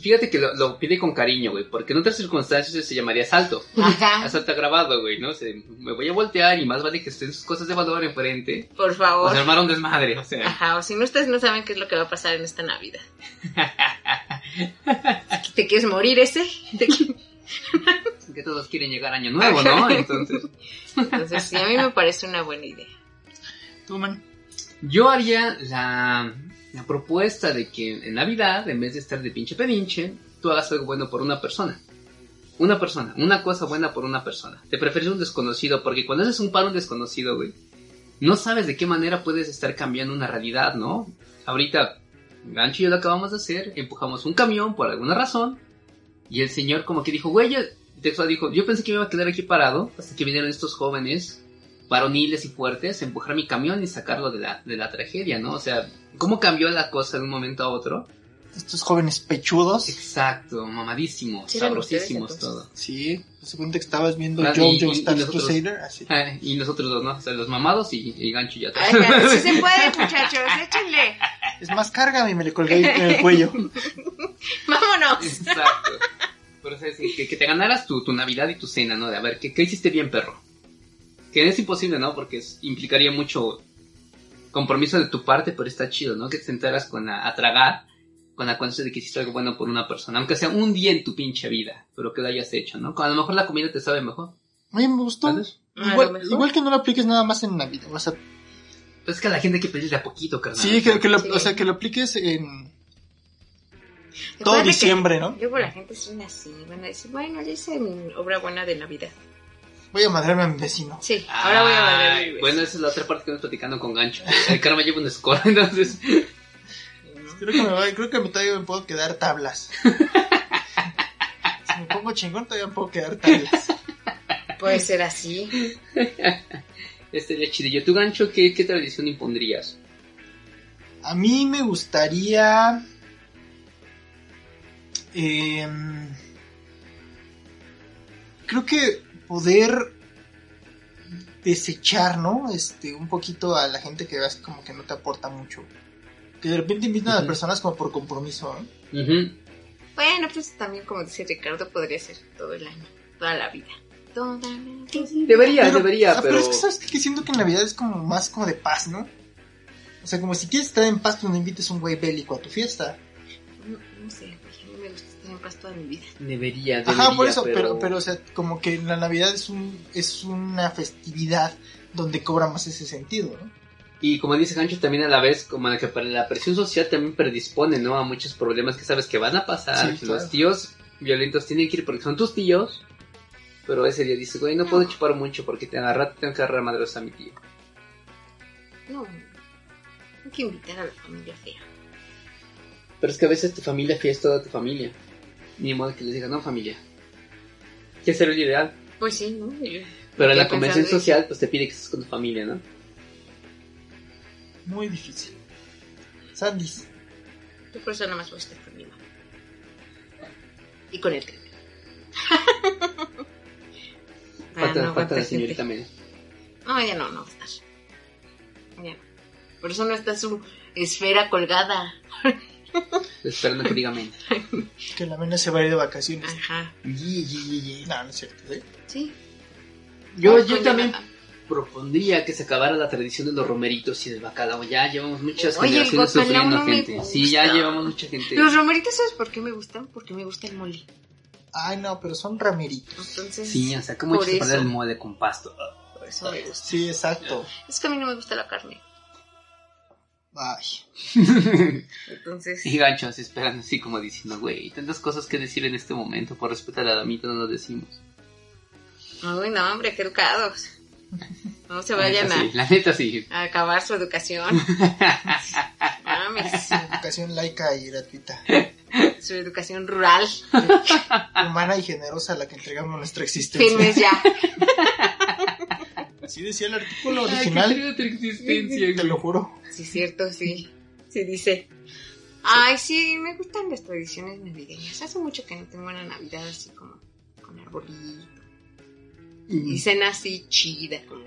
fíjate, que lo, lo pide con cariño, güey. Porque en otras circunstancias se llamaría asalto. Ajá. Asalto grabado, güey, ¿no? Se- me voy a voltear y más vale que estén sus cosas de valor enfrente. Por O favor. se armaron desmadre, o sea. Ajá, o si no, ustedes no saben qué es lo que va a pasar en esta Navidad. ¿Te quieres morir ese? ¿Te qui- Que todos quieren llegar año nuevo, ¿no? Entonces. Entonces, sí, a mí me parece una buena idea. Tú, man. Yo haría la, la propuesta de que en Navidad, en vez de estar de pinche pedinche, tú hagas algo bueno por una persona. Una persona, una cosa buena por una persona. Te prefieres un desconocido, porque cuando haces un paro un desconocido, güey, no sabes de qué manera puedes estar cambiando una realidad, ¿no? Ahorita, Gancho y yo lo acabamos de hacer, empujamos un camión por alguna razón, y el señor como que dijo, güey, yo- dijo, yo pensé que me iba a quedar aquí parado hasta que vinieron estos jóvenes varoniles y fuertes, empujar mi camión y sacarlo de la, de la tragedia, ¿no? O sea, ¿cómo cambió la cosa de un momento a otro? Estos jóvenes pechudos. Exacto, mamadísimos, Sí, sabrosísimos ustedes, todo. Sí, se cuenta que estabas viendo Ah, Jojo y- y- y Star nosotros- Crusader. Así. Ah, y nosotros dos, ¿no? O sea, los mamados y, y gancho ya atrás. Ay, sí se puede, muchachos, échenle. Es más, cárgame y me le colgué en el cuello. Vámonos. Exacto. Pero o sea, que, que te ganaras tu, tu Navidad y tu cena, ¿no? De a ver, ¿qué, qué hiciste bien, perro? Que es imposible, ¿no? Porque es- implicaría mucho compromiso de tu parte, pero está chido, ¿no? Que te sentaras con a, a tragar con la conciencia de que hiciste algo bueno por una persona, aunque sea un día en tu pinche vida, pero que lo hayas hecho, ¿no? A lo mejor la comida te sabe mejor, A mí me gustó. Igual, mejor. igual que no lo apliques nada más en Navidad. O sea, Pues es que a la gente hay que pedirle a poquito, carnal. sí, que, que lo, Sí. o sea, que lo apliques en todo Recuerda que diciembre, ¿no? Luego la gente suena así, van a decir, bueno, ya hice mi obra buena de Navidad. Voy a madrearme a mi vecino. Sí, ahora voy a valer Ay, mi beso. Bueno, esa es la otra parte que estamos platicando con Gancho. El karma lleva un score, entonces... Creo que me, voy- creo que me- todavía me puedo quedar tablas. si me pongo chingón, todavía me puedo quedar tablas. Puede ser así. Este sería chidillo. ¿Tú, Gancho, qué, qué tradición impondrías? A mí me gustaría. em, creo que poder desechar, ¿no? Este, un poquito a la gente que veas como que no te aporta mucho. Que de repente invitan a las Ujú. personas como por compromiso, ¿no? Ujú. Bueno, pues también, como dice Ricardo, podría ser todo el año, toda la vida. Toda la vida. Debería, debería, ah, pero... es que sabes que siento que en Navidad es como más como de paz, ¿no? O sea, como si quieres estar en paz, pues no invites un güey bélico a tu fiesta. No, no sé, paz toda mi vida. Debería, debería, Ajá, por eso, pero... pero, o sea, como que la Navidad es un es una festividad donde cobra más ese sentido, ¿no? Y como dice Gancho, también a la vez, como la que para la presión social también predispone, ¿no? A muchos problemas que sabes que van a pasar. Sí, que claro. Los tíos violentos tienen que ir porque son tus tíos. Pero ese día dices, güey, no puedo chupar mucho porque te agarra, tengo que agarrar madres a mi tío. No, hay que invitar a la familia fea. Pero es que a veces tu familia fea es toda tu familia. Ni modo que les diga, no, familia. Que ser el ideal. Pues sí, ¿no? Yo- Pero en la convención social, pues te pide que estés con tu familia, ¿no? Muy difícil. Sandys. Yo por eso nada más voy a estar con mi mamá. Y con el crimen. Para Falta, no falta la señorita. Mena. No, ya no, no va a estar. Ya no. Por eso no está su esfera colgada. Esperando que diga Mena. Que la mena se va a ir de vacaciones. Ajá. Ye, ye, ye. No, no es cierto, ¿eh? Sí. Yo, yo también Jonathan. propondría que se acabara la tradición de los romeritos y del bacalao. Ya llevamos muchas Oye, generaciones sufriendo no gente. Sí, ya llevamos mucha gente. Los romeritos, ¿sabes por qué me gustan? Porque me gusta el mole. Ay, no, pero son rameritos. Entonces, Sí, o sea, ¿cómo echas a perder eso. el mole con pasto? eso me gusta. Sí, exacto. Es que a mí no me gusta la carne. Ay. Entonces, Y ganchos esperan así como diciendo, güey, tantas cosas que decir en este momento. Por respeto a la damita no lo decimos. Ay, no, hombre, qué educados. No se La vayan neta a, sí, La neta sí. a acabar su educación. Mames, Educación laica y gratuita. su educación rural. Humana y generosa a la que entregamos nuestra existencia. Firmes ya. Así decía el artículo Ay, qué original. existencia, te lo juro. Sí, cierto, sí. Sí dice. Ay, sí, me gustan las tradiciones navideñas. Hace mucho que no tengo una Navidad así como con arbolito. Y cena así chida, como...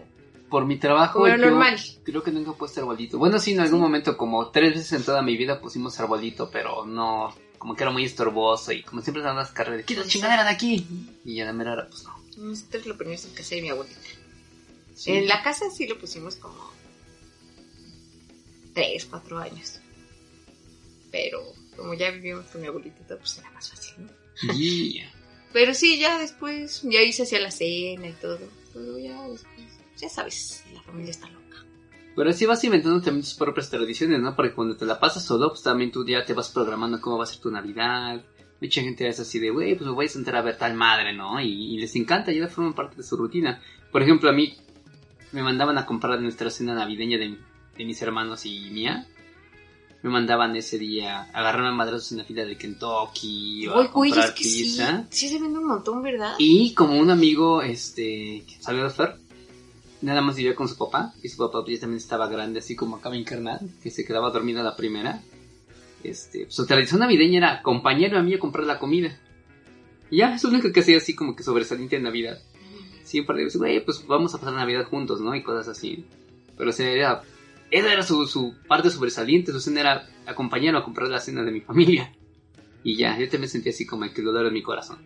Por mi trabajo, yo normal. creo que nunca he puesto arbolito. Bueno, sí, en algún momento, como tres veces en toda mi vida pusimos arbolito, pero no, como que era muy estorboso y como siempre daban las carreras quita chingadera de aquí. Y ya la mera hora, pues no. Nosotros lo ponimos en casa de mi abuelita. Sí. En la casa sí lo pusimos como tres, cuatro años. Pero como ya vivimos con mi abuelita, pues era más fácil, ¿no? Yeah. Pero sí, ya después, ya hice hacia la cena y todo. Pero ya después, ya sabes, la familia está loca. Pero sí vas inventando también tus propias tradiciones, ¿no? Porque cuando te la pasas solo, pues también tú ya te vas programando cómo va a ser tu Navidad. Mucha gente es así de, güey, pues me voy a sentar a ver tal madre, ¿no? Y, y les encanta, ya forman parte de su rutina. Por ejemplo, a mí me mandaban a comprar nuestra cena navideña de, de mis hermanos y mía. Me mandaban ese día a agarrarme a madrazos en la fila de Kentucky o Uy, a comprar es que pizza. sí se vende un montón, ¿verdad? Y como un amigo, este, que salió de Fer, nada más vivía con su papá, y su papá pues, ya también estaba grande, así como acaba carnal, que se quedaba dormido a la primera. Este, su tradición navideña era acompañarme a mí a comprar la comida. Y ya, es lo único que hacía así como que sobresaliente en Navidad. Siempre le decía, güey, pues vamos a pasar Navidad juntos, ¿no? Y cosas así. Pero o sea, era, esa era su, su parte sobresaliente, su cena era acompañarlo a comprar la cena de mi familia. Y ya, yo también sentía así como que el dolor en mi corazón.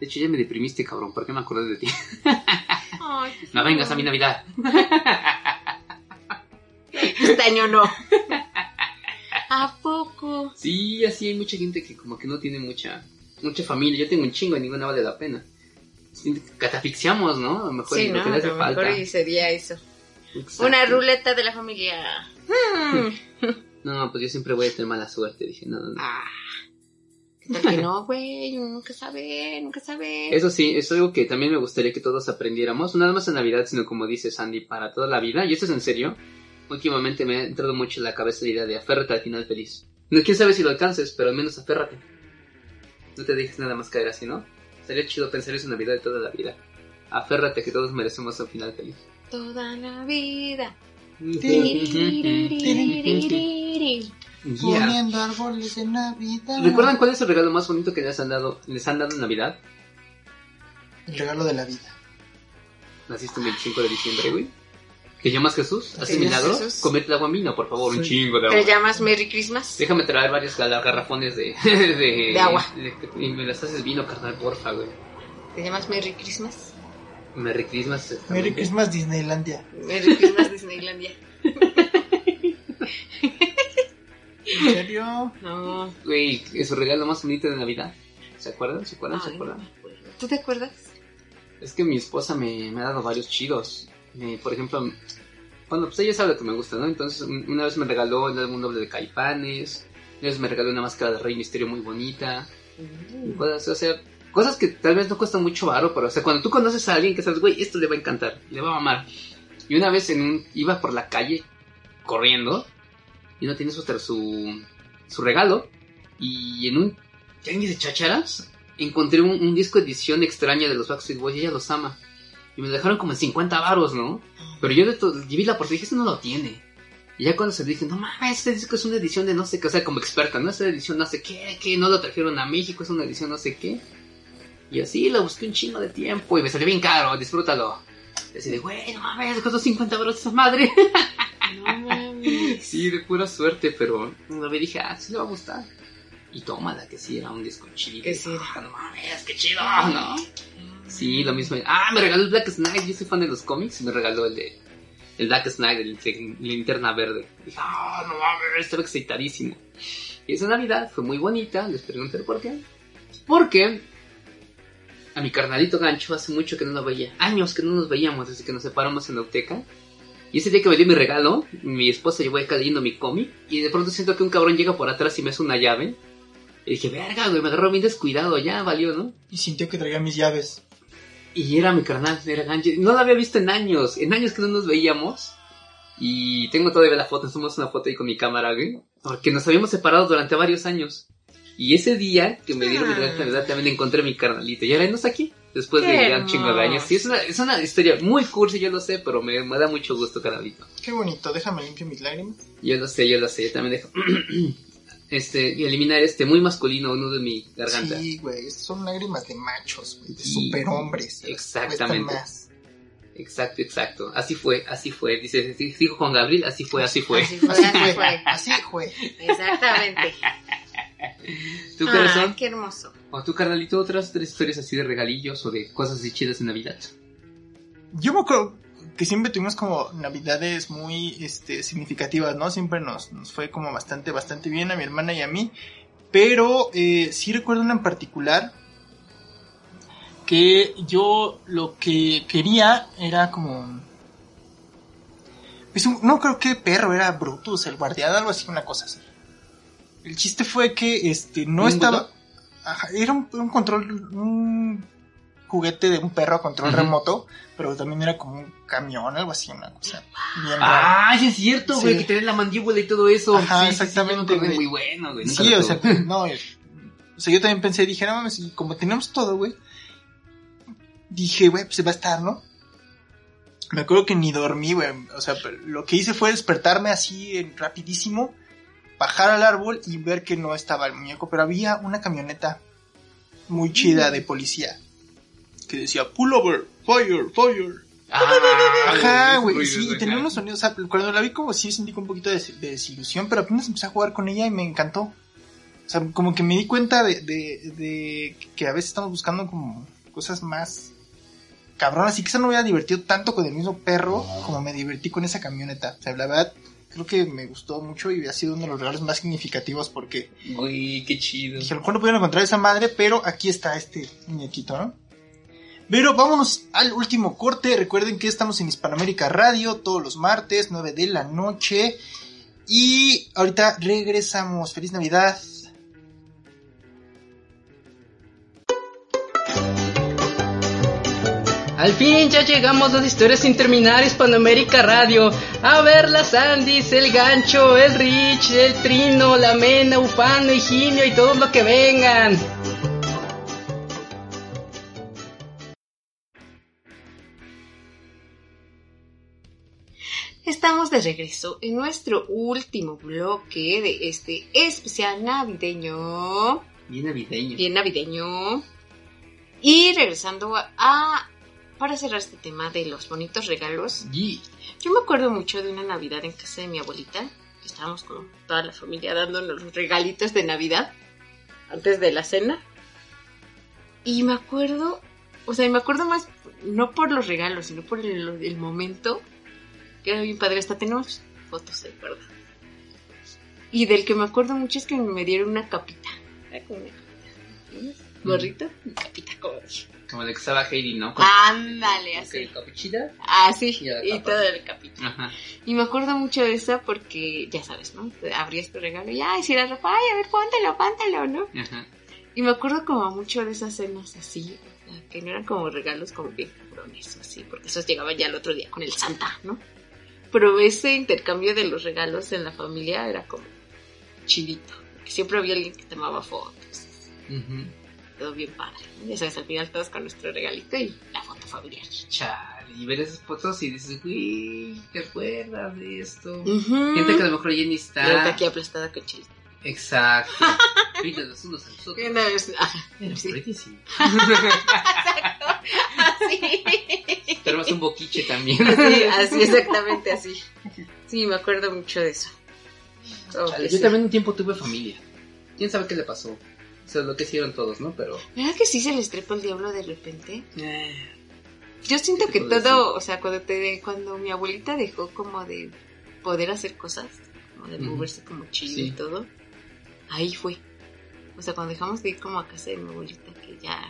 De hecho, ya me deprimiste, cabrón. ¿Por qué me acordé de ti? Ay, qué No vengas a mi Navidad. Este año no. ¿A poco? Sí, así hay mucha gente que como que no tiene mucha mucha familia. Yo tengo un chingo y ninguna vale la pena. Catafixiamos, ¿no? A lo mejor Sí, lo no, que le hace a lo falta. mejor y sería eso. Exacto. Una ruleta de la familia. No, pues yo siempre voy a tener mala suerte. Dije, no, no, no. Ah. ¿Qué tal que no, güey? Nunca sabe, nunca sabe. Eso sí, es algo que también me gustaría que todos aprendiéramos. No nada más en Navidad, sino como dice Sandy, para toda la vida. Y esto es en serio. Últimamente me ha entrado mucho en la cabeza la idea de aférrate al final feliz. No, quién sabe si lo alcances, pero al menos aférrate. No te dejes nada más caer así, ¿no? Sería chido pensar eso en Navidad de toda la vida. Aférrate que todos merecemos un final feliz. Toda la vida. Yeah. Poniendo árboles de Navidad. ¿Recuerdan cuál es el regalo más bonito que les han dado, les han dado en Navidad? El regalo de la vida. Naciste el 25 de diciembre, güey. ¿Que llamas Jesús? ¿Haces ¿Te llamas milagro? Jesús? Comete agua vino, por favor, un chingo de ¿Te agua. llamas Merry Christmas? Déjame traer varios garrafones de, de, De agua. de- y me las haces vino, carnal, porfa, güey. ¿Te llamas Merry Christmas? Merry Christmas. Merry. Christmas Disneylandia. Merry Christmas Disneylandia. ¿En serio? No. Güey, es su regalo más bonito de Navidad. ¿Se acuerdan? ¿Se acuerdan? ¿Se acuerdan? no. ¿Tú te acuerdas? Es que mi esposa me, me ha dado varios chidos. Me- por ejemplo, bueno, pues ella sabe lo que me gusta, ¿no? Entonces, un- una vez me regaló un álbum doble de caipanes. Una vez me regaló una máscara de Rey Misterio muy bonita. y cosas, o sea, cosas que tal vez no cuestan mucho varo, pero, o sea, cuando tú conoces a alguien que sabes, güey, esto le va a encantar, le va a amar. Y una vez en un, iba por la calle corriendo y no tiene su, su, su regalo. Y en un tianguis de chacharas encontré un, un disco edición extraña de los Backstreet Boys y ella los ama. Y me lo dejaron como en 50 varos, ¿no? Pero yo de to- vi la portada y dije, este no lo tiene. Y ya cuando se dije, no mames, este disco es una edición de no sé qué, o sea, como experta, ¿no? Es una edición no sé qué, que no lo trajeron a México, es una edición no sé qué. Y así lo busqué un chingo de tiempo y me salió bien caro, disfrútalo. Y así de, güey, no mames, costó 50 varos esa madre. No mames. Sí, de pura suerte, pero vi y dije, ah, sí le va a gustar. Y tómala, que sí, era un disco chido. Que sí. Ah, no mames, qué chido, ¿no? Sí, lo mismo. Ah, me regaló el Black Knight. Yo soy fan de los cómics. Me regaló el de. El Black Knight, el de linterna verde. Dije, ah, no mames, estaba excitadísimo. Y esa Navidad fue muy bonita. Les pregunté por qué. Porque a mi carnalito gancho hace mucho que no lo veía. Años que no nos veíamos desde que nos separamos en la Uteca. Y ese día que me dio mi regalo, mi esposa llevó acá leyendo mi cómic. Y de pronto siento que un cabrón llega por atrás y me hace una llave. Y dije, verga, güey, me agarró bien descuidado, ya valió, ¿no? Y sintió que traía mis llaves. Y era mi carnal, era Gancho. No lo había visto en años, en años que no nos veíamos. Y tengo todavía la foto, somos una foto ahí con mi cámara, güey. Porque nos habíamos separado durante varios años. Y ese día que me dieron mi Ah. regalo de Navidad también encontré a mi carnalito. Y ahora no está aquí, después de Qué ya un chingo de años. Sí, es una, es una historia muy cursi, yo lo sé, pero me, me da mucho gusto, carnalito. Qué bonito, déjame limpio mis lágrimas. Yo lo sé, yo lo sé, yo también dejo. este, y eliminar este muy masculino nudo de mi garganta. Sí, güey, son lágrimas de machos, güey, de Sí, superhombres. exactamente. Más. Exacto, exacto. Así fue, así fue. Dice, dijo Juan Gabriel, así fue, así fue. Así fue, Así fue, fue. así fue. Exactamente. ¿Tú, Ah, corazón? qué hermoso. ¿O tú, carnalito, otras tres historias así de regalillos o de cosas así chidas en Navidad? Yo me acuerdo que siempre tuvimos como navidades muy este, significativas, ¿no? Siempre nos, nos fue como bastante, bastante bien a mi hermana y a mí. Pero eh, sí recuerdo una en particular que yo lo que quería era como... pues, un- no creo que perro, era Brutus, el guardián, algo así, una cosa así. El chiste fue que este no ¿Un estaba... Ajá, era un, un control, un juguete de un perro a control remoto, pero también era como un camión, algo así, una cosa bien rara. Ah, sí es cierto, güey, Sí. que tenés la mandíbula y todo eso. Ajá, Sí, sí, sí, exactamente, güey. Muy bueno, güey. Sí, o sea, no, o sea, yo también pensé, dije, no mames, y como tenemos todo, güey, dije, güey, pues va a estar, ¿no? Me acuerdo que ni dormí, güey, o sea, lo que hice fue despertarme así en- rapidísimo, bajar al árbol y ver que no estaba el muñeco, pero había una camioneta muy chida de policía que decía, pull over, fire, fire. Ah, Ajá, güey, sí, y tenía unos sonidos, o sea, cuando la vi como sí sentí un poquito de, de desilusión, pero apenas empecé a jugar con ella y me encantó. O sea, como que me di cuenta de, de, de que a veces estamos buscando como cosas más cabronas y quizá no me hubiera divertido tanto con el mismo perro como me divertí con esa camioneta. O sea, la verdad, creo que me gustó mucho y ha sido uno de los regalos más significativos porque Güey, qué chido. Dije, a lo mejor no pudieron encontrar esa madre, pero aquí está este muñequito, ¿no? Pero vámonos al último corte. Recuerden que estamos en Hispanoamérica Radio todos los martes, 9 de la noche. Y ahorita regresamos. Feliz Navidad. Al fin ya llegamos a las historias sin terminar Hispanoamérica Radio. A ver las Andis, el gancho, el Rich, el Trino, la Mena, Ufano, Higinio y todos los que vengan. Estamos de regreso en nuestro último bloque de este especial navideño. Bien navideño. Bien navideño. Y regresando a, a- Para cerrar este tema de los bonitos regalos, Y yo me acuerdo mucho de una Navidad en casa de mi abuelita. Estábamos con toda la familia dándonos los regalitos de Navidad antes de la cena. Y me acuerdo, o sea, me acuerdo más, no por los regalos, sino por el, el momento, era bien padre. Hasta tenemos fotos, ¿de verdad? Y del que me acuerdo mucho es que me dieron una capita. Era como una capita. ¿no? Gorrito y capita, como como la que estaba Heidi, ¿no? Ándale, así. Capuchita. Así, Y la y capa. todo el capítulo. Ajá. Y me acuerdo mucho de esa porque, ya sabes, ¿no? Abrías tu regalo y, ay, si la ropa, ay, a ver, póntelo, póntelo, ¿no? Ajá. Y me acuerdo como mucho de esas cenas así, que no eran como regalos como bien cabrones, así, porque esos llegaban ya el otro día con el Santa, ¿no? Pero ese intercambio de los regalos en la familia era como chidito, porque siempre había alguien que tomaba fotos, todo bien padre. Ya sabes, al final todos con nuestro regalito y la foto familiar. Chale, y ver esas fotos y dices, güey, ¿te acuerdas de esto? Gente que a lo mejor ya ni está. aquí aplastada con chile. Exacto. Fíjate, unos a nosotros. Una vez- ah, Era sí. Así. Tenemos un boquiche también. Así, así, exactamente así. Sí, me acuerdo mucho de eso. Oh, Chale, yo sí. también un tiempo tuve familia. ¿Quién sabe qué le pasó? Se lo que hicieron todos, ¿no? Pero... ¿Verdad que sí se les trepa el diablo de repente? eh, Yo siento ¿Qué que todo, o sea, cuando te, cuando mi abuelita dejó como de poder hacer cosas, como de moverse como chido Sí. y todo, ahí fue. O sea, cuando dejamos de ir como a casa de mi abuelita, que ya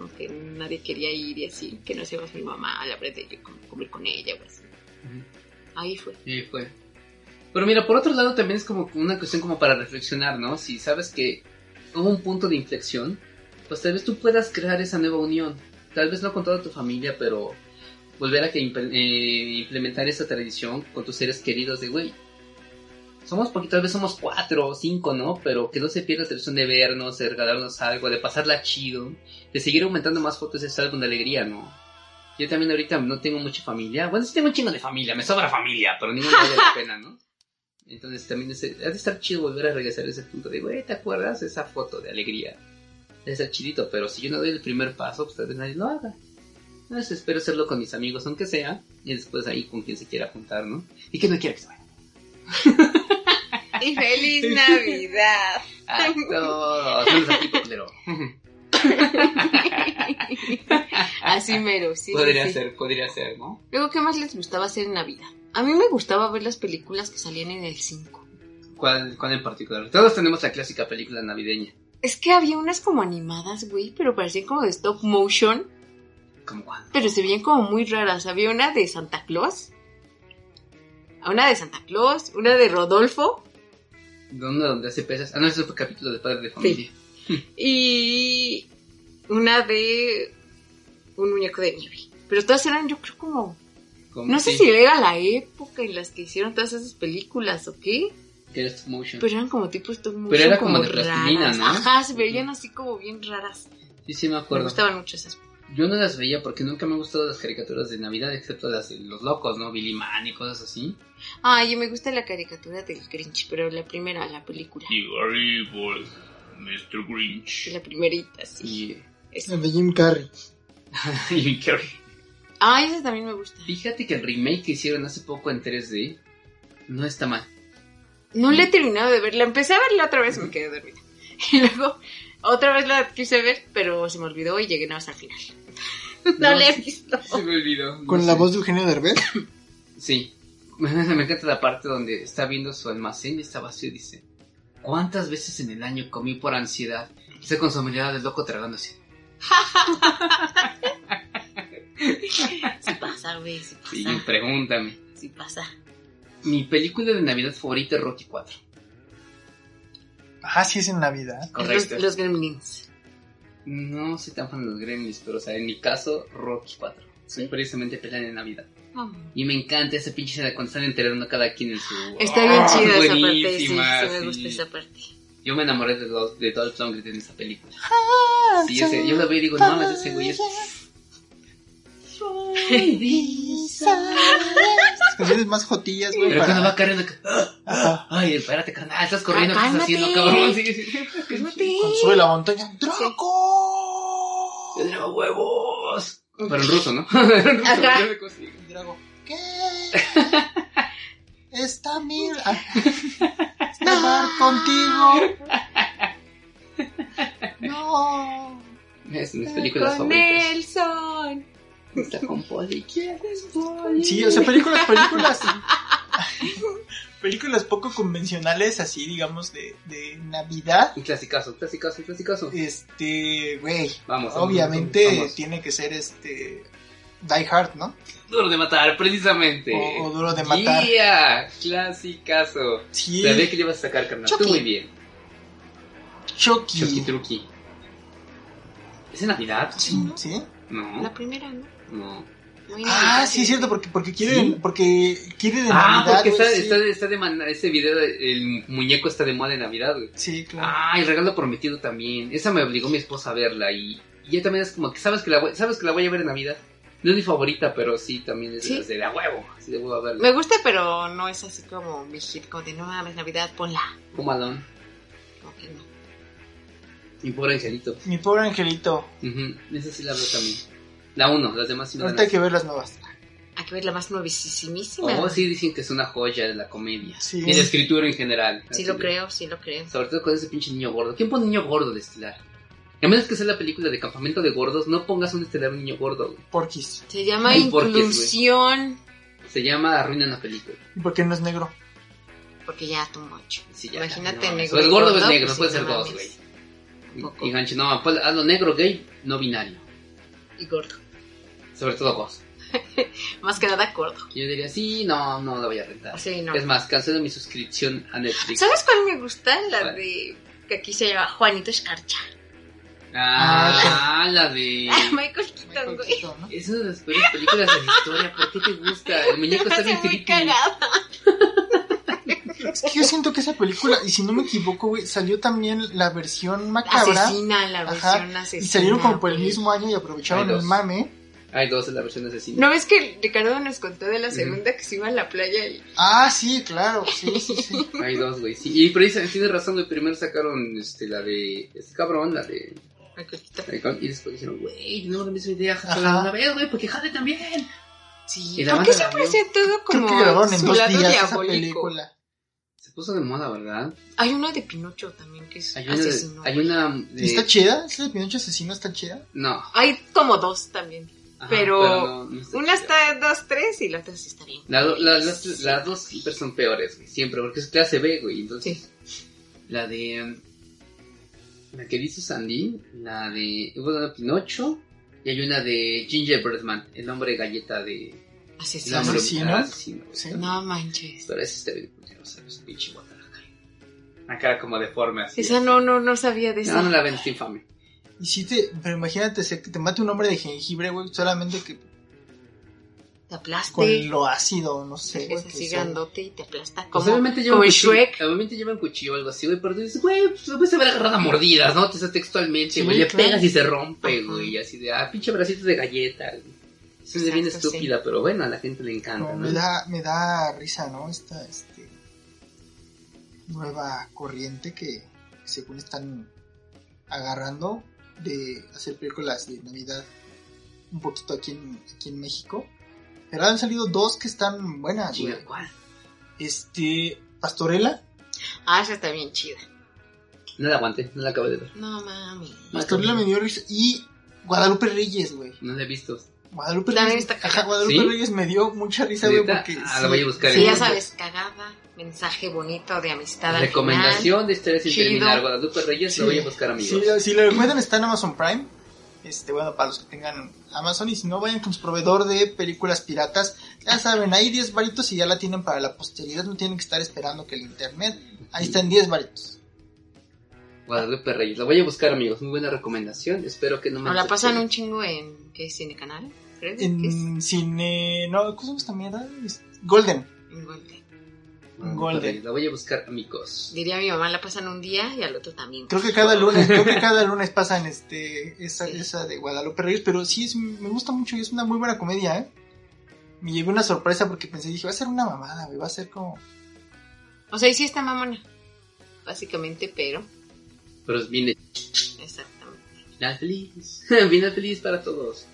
como que nadie quería ir y así, que no hacíamos mi mamá a la verdad de yo comer con ella o así. Ujú. Ahí fue. Sí, fue. Pero mira, por otro lado también es como una cuestión como para reflexionar, ¿no? Si sabes que hubo un punto de inflexión, pues tal vez tú puedas crear esa nueva unión. Tal vez no con toda tu familia, pero volver a que eh, implementar esa tradición con tus seres queridos de, güey, somos poquitos, tal vez somos cuatro o cinco, ¿no? Pero que no se pierda la tradición de vernos, de regalarnos algo, de pasarla chido, de seguir aumentando más fotos de ese álbum de alegría, ¿no? Yo también ahorita no tengo mucha familia. Bueno, sí tengo un chingo de familia, me sobra familia, pero ninguna vale la pena, ¿no? Entonces también es, ha de estar chido volver a regresar a ese punto de, güey, ¿te acuerdas esa foto de alegría? Debe estar chidito, pero si yo no doy el primer paso, pues tal vez nadie lo haga. Entonces espero hacerlo con mis amigos, aunque sea, y después ahí con quien se quiera apuntar, ¿no? Y que no quiera que se vaya. Y feliz Navidad. A todos. Culero. Así mero, sí. podría sí. ser, podría ser, ¿no? Luego, ¿qué más les gustaba hacer en Navidad? A mí me gustaba ver las películas que salían en el 5. ¿Cuál, ¿Cuál en particular? Todos tenemos la clásica película navideña. Es que había unas como animadas, güey, pero parecían como de stop motion, ¿Cómo cuál? pero se veían como muy raras. Había una de Santa Claus, una de Santa Claus, una de Rodolfo ¿Dónde donde hace pesas? Ah, no, ese fue capítulo de Padre de Familia. y una de un muñeco de nieve. Pero todas eran, yo creo, como... Como- No sé sí, si era la época en las que hicieron todas esas películas o qué, Que era stop motion. pero eran como tipo stop motion, Pero era como de plastilina. ¿no? Ajá, se veían así como bien raras. Sí, sí, me Me acuerdo. gustaban mucho esas. Yo no las veía porque nunca me han gustado las caricaturas de Navidad, excepto las de los locos, ¿no? Billy Man y cosas así. Ay, me gusta la caricatura del Grinch, pero la primera, la película. You are evil, Mr. Grinch. La primerita, sí. Y. El de Jim Carrey. Jim Carrey. Ay, esa también me gusta. Fíjate que el remake que hicieron hace poco en 3D no está mal. No la he terminado de ver. La empecé a verla otra vez y me quedé dormida. Y luego otra vez la quise ver, pero se me olvidó y llegué nada más al final. No, No, la he visto. Se me olvidó. Con No la sé. voz de Eugenio Derbez. Sí. Me encanta la parte donde está viendo su almacén y está vacío y dice: ¿Cuántas veces en el año comí por ansiedad? Está con su mirada del loco tragándose. Sí pasa, güey, sí pasa. Sí, pregúntame. Sí pasa. Mi película de Navidad favorita es Rocky 4. Ah, sí, es en Navidad. Correcto. Los, los gremlins. No soy tan fan de los Gremlins, pero o sea, en mi caso, Rocky 4. Soy precisamente pelean en Navidad. Y me encanta esa pinche escena cuando están enterando a cada quien en su... Está bien ¡Ah! chida esa parte, sí, sí Buenísima, me sí. gusta esa parte. Yo me enamoré de, los, de Dolph Lundgren en esa película. Sí, ese- yo la veo y digo, no mames, ese güey es... Las canciones más jotillas, güey. Pero cuando va que, ¡ah! Ay, espérate, carnal, estás corriendo, ¿qué estás haciendo, cabrón? Sí, sí. Cálmate. Cuando sube la montaña. ¡Draco! Yo digo, huevos. Pero en ruso, ¿no? En ruso. Drago. ¿Qué? Está mil. ah, Estar contigo. No. Es películas favoritas. Nelson. Está con Polly. ¿Quieres Polly? Sí, o sea, películas, películas. películas poco convencionales, así, digamos, de, de Navidad. Un clasicazo, clasicazo, clasicazo. Este, güey. Vamos, vamos, Obviamente vamos. tiene que ser este. Die Hard, ¿no? Duro de matar, precisamente. O, o Duro de Matar. Yeah, clasicazo. Sí. Sabía que le ibas a sacar, carnal. Tú Chucky. muy bien. Chucky. Chucky Trucky. ¿Es en Navidad? Sí, sí. No, La primera, ¿no? No. Ah, sí, es cierto, porque, porque quiere, ¿Sí? porque quiere de Ah, Navidad. porque está, güey, está, de- está de man- ese video, de- el muñeco está de moda de Navidad, güey. Sí, claro. Ah, y Regalo Prometido también. Esa me obligó mi esposa a verla y, y ya también es como que sabes que la voy, sabes que la voy a ver en Navidad. No es mi favorita, pero sí, también es de ¿Sí? las de la huevo. Sí. Me gusta, pero no es así como mi hit, como de no mames, Navidad, ponla. No. Mi pobre angelito. Mi pobre angelito. Ujú, Esa sí la veo también. La uno, las demás sí dan Ahorita hay que ver las nuevas. Hay que ver la más nuevísimísima. Oh, sí, dicen que es una joya de la comedia. Sí. Y la escritura en general. Sí lo de- creo, sí lo creo. Sobre todo con ese pinche niño gordo. ¿Quién pone niño gordo de estelar? A menos que sea la película de campamento de gordos, no pongas un estelar un niño gordo. güey. Porquis. Se llama Ay, inclusión. Se llama Arruina una película. ¿Y por qué no es negro? Porque ya too much. Sí, ya, Imagínate no, negro. O y gordo o es gordo, negro, pues no puede ser no dos, güey. Y gancho, no, pues, hazlo negro, gay, no binario. Y gordo. Sobre todo vos. Más que nada gordo. Yo diría, sí, no, no la voy a rentar. Sí, no. Es más, cancelo mi suscripción a Netflix. ¿Sabes cuál me gusta? La ¿Cuál? de. que aquí se llama Juanito Escarcha. Ah, la de... Michael Keaton, güey. Keaton, ¿no? Es una de las peores películas de la historia. ¿Por qué te gusta? El muñeco está Se bien muy. Es que yo siento que esa película, y si no me equivoco, güey, salió también la versión macabra. Asesina, la Ajá, versión asesina. y salieron como por el mismo año y aprovecharon el mame. Hay dos en la versión de asesino. ¿No ves que Ricardo nos contó de la segunda que se iba a la playa y... Ah, sí, claro, sí, sí, sí. Hay dos, güey. Sí, y precisamente tienes razón, güey. Primero sacaron este, la de. Este cabrón, la de. Y después dijeron, güey, no la misma idea, Ajá. jala una vez, güey, porque jade también. Sí, Y la ¿por qué banda la siempre hacía todo Creo como que grabaron en su dos lado días esa diabólico? película. Puso de moda, ¿verdad? Hay una de Pinocho también que es Hay una. de- asesino. hay una de- ¿Y ¿Está chida? ¿Esa de Pinocho Asesino está chida? No. Hay como dos también. Ajá, Pero no- no está Una chida. está dos, tres y la otra sí está bien. La do- la- las, las dos siempre son peores, güey, siempre, porque es clase B, güey. Entonces, la de. um, La que dice Sandy, la de. Bueno, de Pinocho, y hay una de Gingerbread Man, el hombre galleta de. El Asesino. hombre ¿Asesino? Sí. No manches. Pero ese está bien culero, ¿sabes? Pinche Guadalajara. Una cara como deforme así. Esa no, no, no sabía de No, esa. no la ven, está infame. Y si te, pero imagínate ser que te mate un hombre de jengibre, güey, solamente que Te aplaste. con lo ácido, no sé, güey. es que así sea. grandote y te aplasta. Pues Como, obviamente lleva como cuchillo, Shrek. Obviamente lleva un cuchillo o algo así, güey, pero tú dices, güey, pues puedes haber agarrado a mordidas, ¿no? Te dice textualmente, Sí, güey, le claro. pegas y se rompe, Ajá. güey, así de, ah, pinche bracito de galleta, güey. Es bien estúpida, pero bueno, a la gente le encanta, No, ¿no? me da, me da risa, ¿no? Esta, este, nueva corriente que según están agarrando de hacer películas de Navidad un poquito aquí en, aquí en México. Pero han salido dos que están buenas, güey. Chinga, ¿cuál? Este, Pastorela. Ah, esa está bien chida. No la aguanté, no la acabé de ver. No mami. Pastorela me dio risa. Y Guadalupe Reyes, güey. No la he visto. Guadalupe Reyes. está Guadalupe ¿Sí? Reyes me dio mucha risa, güey, porque. Ah, la voy a buscar. Sí, ya en- sabes, cagada, mensaje bonito de amistad al Recomendación de historias sin Chido. terminar. Guadalupe Reyes, Sí. lo voy a buscar, amigos. Si, si lo encuentran está en Amazon Prime. Este, bueno, para los que tengan Amazon y si no vayan con su proveedor de películas piratas, ya saben, ahí 10 varitos y ya la tienen para la posteridad, no tienen que estar esperando que el internet, ahí están 10 varitos. Guadalupe Reyes, la voy a buscar, amigos. Muy buena recomendación. Espero que no me O la pasan un chingo en, ¿qué? ¿Cine Canal? Es. En cine, no, ¿cómo se llama esta mierda? Golden. en Golden. Guadalupe Golden. La voy a buscar, amigos. Diría mi mamá, la pasan un día y al otro también. Creo que cada lunes, creo que cada lunes pasan este, esa, esa de Guadalupe Reyes, pero sí es, me gusta mucho y es una muy buena comedia, eh. Me llevé una sorpresa porque pensé, dije, va a ser una mamada, güey, va a ser como... O sea, y sí está mamona. Básicamente, pero. Pero es bien Exactamente. Final feliz. Final feliz para todos.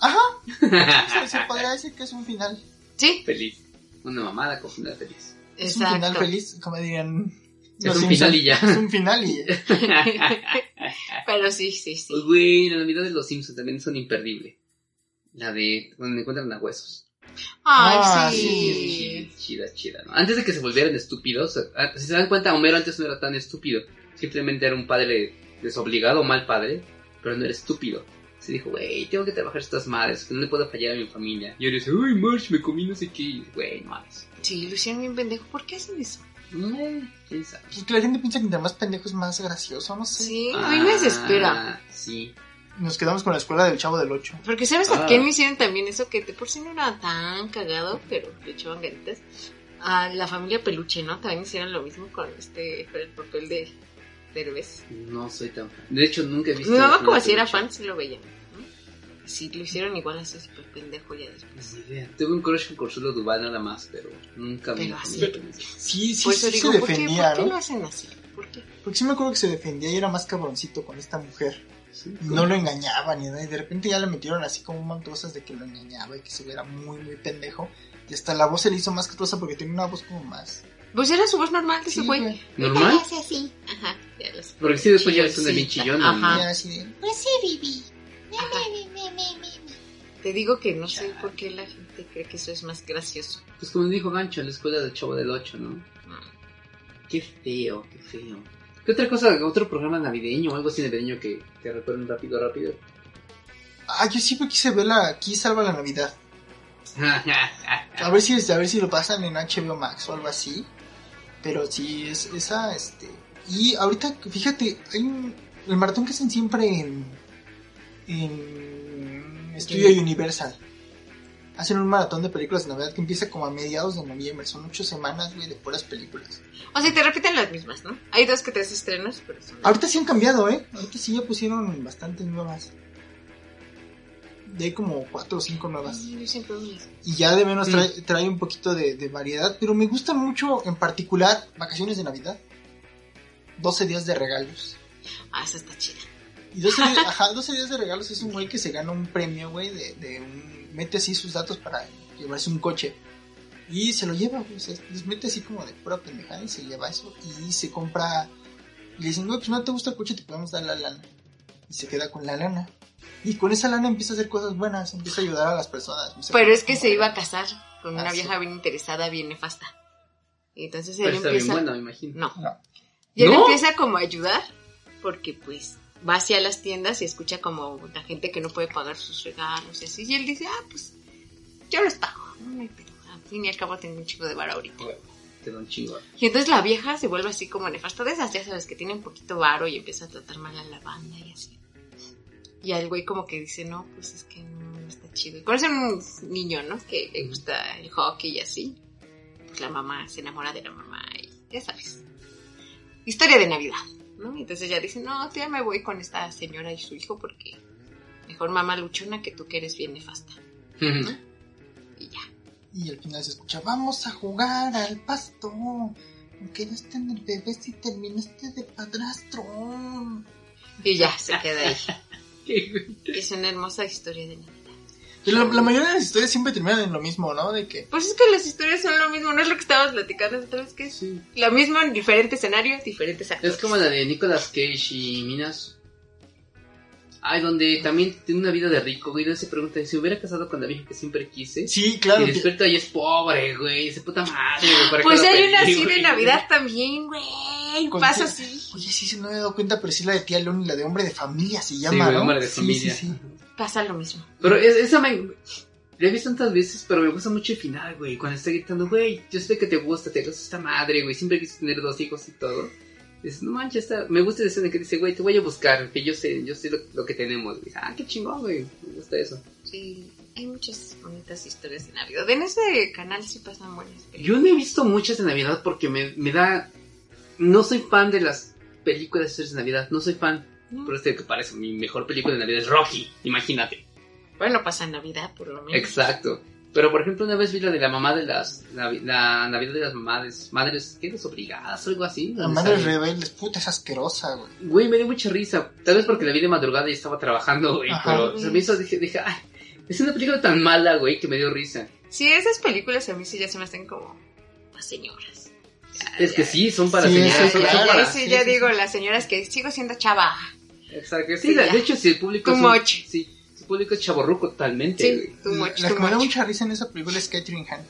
Ajá, se, se podría decir que es un final. Sí, Feliz. Una mamada con final feliz. Es un final feliz, como dirían. Es un final y ya. Es un final y ya. pero sí, sí, sí. Pues, güey, la Navidad de los Simpsons también son imperdible. La de donde encuentran a huesos. Ay, Ah, sí. Chida, chida, chida, ¿no? Antes de que se volvieran estúpidos, ah, si se dan cuenta, Homero antes no era tan estúpido. Simplemente era un padre desobligado, mal padre, pero no era estúpido. Se dijo, güey, tengo que trabajar estas madres, que no le puedo fallar a mi familia. Y ahora dice, uy, March, me comí no sé qué. Güey, mames. Sí, lo hicieron bien pendejo. ¿Por qué hacen eso? Eh, quién sabe. Pues que la gente piensa que entre más pendejo es más gracioso, no sé. Sí, a mí me desespera. Ah, Sí. Nos quedamos con la escuela del chavo del 8. Porque ¿sabes a Ah. quién me hicieron también eso? Que de por sí no era tan cagado, pero le echaban ganitas. A la familia Peluche, ¿no? También hicieron lo mismo con este, el papel de Derbez. No soy tan fan. De hecho, nunca he visto. Mi mamá como si era fan, sí lo veía. ¿no? Sí, lo hicieron igual así súper pendejo ya después. Ni idea. Tuve un crush con Consuelo Duval nada más, pero nunca vi Pero una así. película. Sí, sí, sí digo, se ¿por qué, defendía, ¿por qué ¿no? lo hacen así? ¿Por qué? Porque sí me acuerdo que se defendía y era más cabroncito con esta mujer. Sí, Y no lo engañaban ni nada. Y de repente ya le metieron así como un montón de cosas de que lo engañaba y que se viera muy, muy pendejo. Y hasta la voz se le hizo más castrosa porque tiene una voz como más. Pues era su voz normal de ese güey. güey. ¿Normal? Hace así. Ajá, ya lo sé. Porque sí, después ya es una bien. Ajá. Así de. Pues sí, Bibi. Te digo que no sé por qué la gente cree que eso es más gracioso. Pues como dijo Gancho en la escuela del Chavo del 8, ¿no? Mm. Qué feo, qué feo. ¿Qué otra cosa, otro programa navideño o algo así navideño que te recuerden rápido, rápido? Ah, yo siempre quise verla aquí, Salva la Navidad. A ver si, a ver si lo pasan en HBO Max o algo así. Pero sí, es esa, este... Y ahorita, fíjate, hay un... El maratón que hacen siempre en... En... Studio Universal. Hacen un maratón de películas de Navidad que empieza como a mediados de noviembre. Son ocho semanas, güey, de puras películas. O sea, te repiten las mismas, ¿no? Hay dos que te haces estrenos, pero son... Ahorita sí han cambiado, ¿eh? Ahorita sí ya pusieron bastantes nuevas. Ya hay como cuatro o cinco nuevas. Y ya de menos trae, trae un poquito de, de variedad. Pero me gusta mucho, en particular, Vacaciones de Navidad. 12 días de regalos. Ah, esa está chida. Y 12, di- ajá, 12 días de regalos es un güey que se gana un premio, güey, de, de un... Mete así sus datos para llevarse un coche. Y se lo lleva, güey. Se les mete así como de pura pendejada y se lleva eso. Y se compra... Y le dicen, güey, pues no te gusta el coche, te podemos dar la lana. Y se queda con la lana. Y con esa lana empieza a hacer cosas buenas, empieza a ayudar a las personas. Empieza Pero es que se iba a casar con una Ah, sí. vieja bien interesada, bien nefasta. Y entonces él Pero está bien empieza... bueno, me imagino. No. No. Y él ¿No? empieza como a ayudar porque pues va hacia las tiendas y escucha como la gente que no puede pagar sus regalos y así. Y él dice, ah, pues yo los pago. No pedo. Al fin y al cabo tengo un chico de varo ahorita. Te da un chingo. Y entonces la vieja se vuelve así como nefasta de esas, ya sabes, que tiene un poquito varo y empieza a tratar mal a la banda y así. Y al güey como que dice, no, pues es que no, no está chido. Y conoce un niño, ¿no? Que le gusta el hockey y así. Pues la mamá se enamora de la mamá y ya sabes. Historia de Navidad, ¿no? Y entonces ella dice, no, ya me voy con esta señora y su hijo porque mejor mamá luchona que tú que eres bien nefasta. Y ya. Y al final se escucha, vamos a jugar al pasto. Aunque no esté en el bebé si terminaste de padrastro. Y ya, se queda ahí. Es una hermosa historia de Navidad. La, la mayoría de las historias siempre terminan en lo mismo, ¿no? De que Pues es que las historias son lo mismo, no es lo que estábamos platicando otra vez, que es Sí. lo mismo en diferentes escenarios, diferentes actores. Es como la de Nicolas Cage y Minas. Ay, donde también tiene una vida de rico, güey. Donde se pregunta si hubiera casado con la vieja que siempre quise. sí, claro. y que- despierta y es pobre, güey. Ese puta madre, güey. ¿para qué Pues hay pedí, una así de? Navidad también, güey. Con Pasa así. Oye, sí, sí, no me he dado cuenta, pero sí la de tía y la de hombre de familia se Sí, llama, güey, ¿no? hombre de Sí, familia. Sí, sí, Pasa lo mismo. Pero es- esa me. La he visto tantas veces, pero me gusta mucho el final, güey. Cuando está gritando, güey, yo sé que te gusta, te gusta esta madre, güey. Siempre quise tener dos hijos y todo. Dices, no manches, está... me gusta la escena que dice, güey, te voy a buscar, que yo sé, yo sé lo, lo que tenemos. güey. Ah, qué chingón, güey. Me gusta eso. Sí, hay muchas bonitas historias de Navidad. En ese canal sí pasan buenas películas. Yo no he visto muchas de Navidad porque me, me da... No soy fan de las películas de Navidad, no soy fan. No. Pero este que parece, mi mejor película de Navidad es Rocky, imagínate. Bueno, pasa Navidad por lo menos. Exacto. Pero por ejemplo, una vez vi la de la mamá de las. La, la Navidad de las madres. Madres, ¿qué? Desobligadas o algo así. La madre sale- rebelde, puta, es asquerosa, güey. Güey, me dio mucha risa. Tal vez porque la vi de madrugada y estaba trabajando, güey. Ajá. Pero se me hizo, dije, dije, ay, es una película tan mala, güey, que me dio risa. Sí, esas películas a mí sí ya se me hacen como las señoras. Es que sí, son para Sí, señoras, sí, son, son claro. para. sí, sí, ya sí, digo, sí. las señoras que sigo siendo chava. Exacto. Sí, de hecho, si el público Too es. un-. Sí, su público es chaborruco totalmente, Sí, güey. too much, la too que me da much. mucha risa en esa película es Catherine Hahn.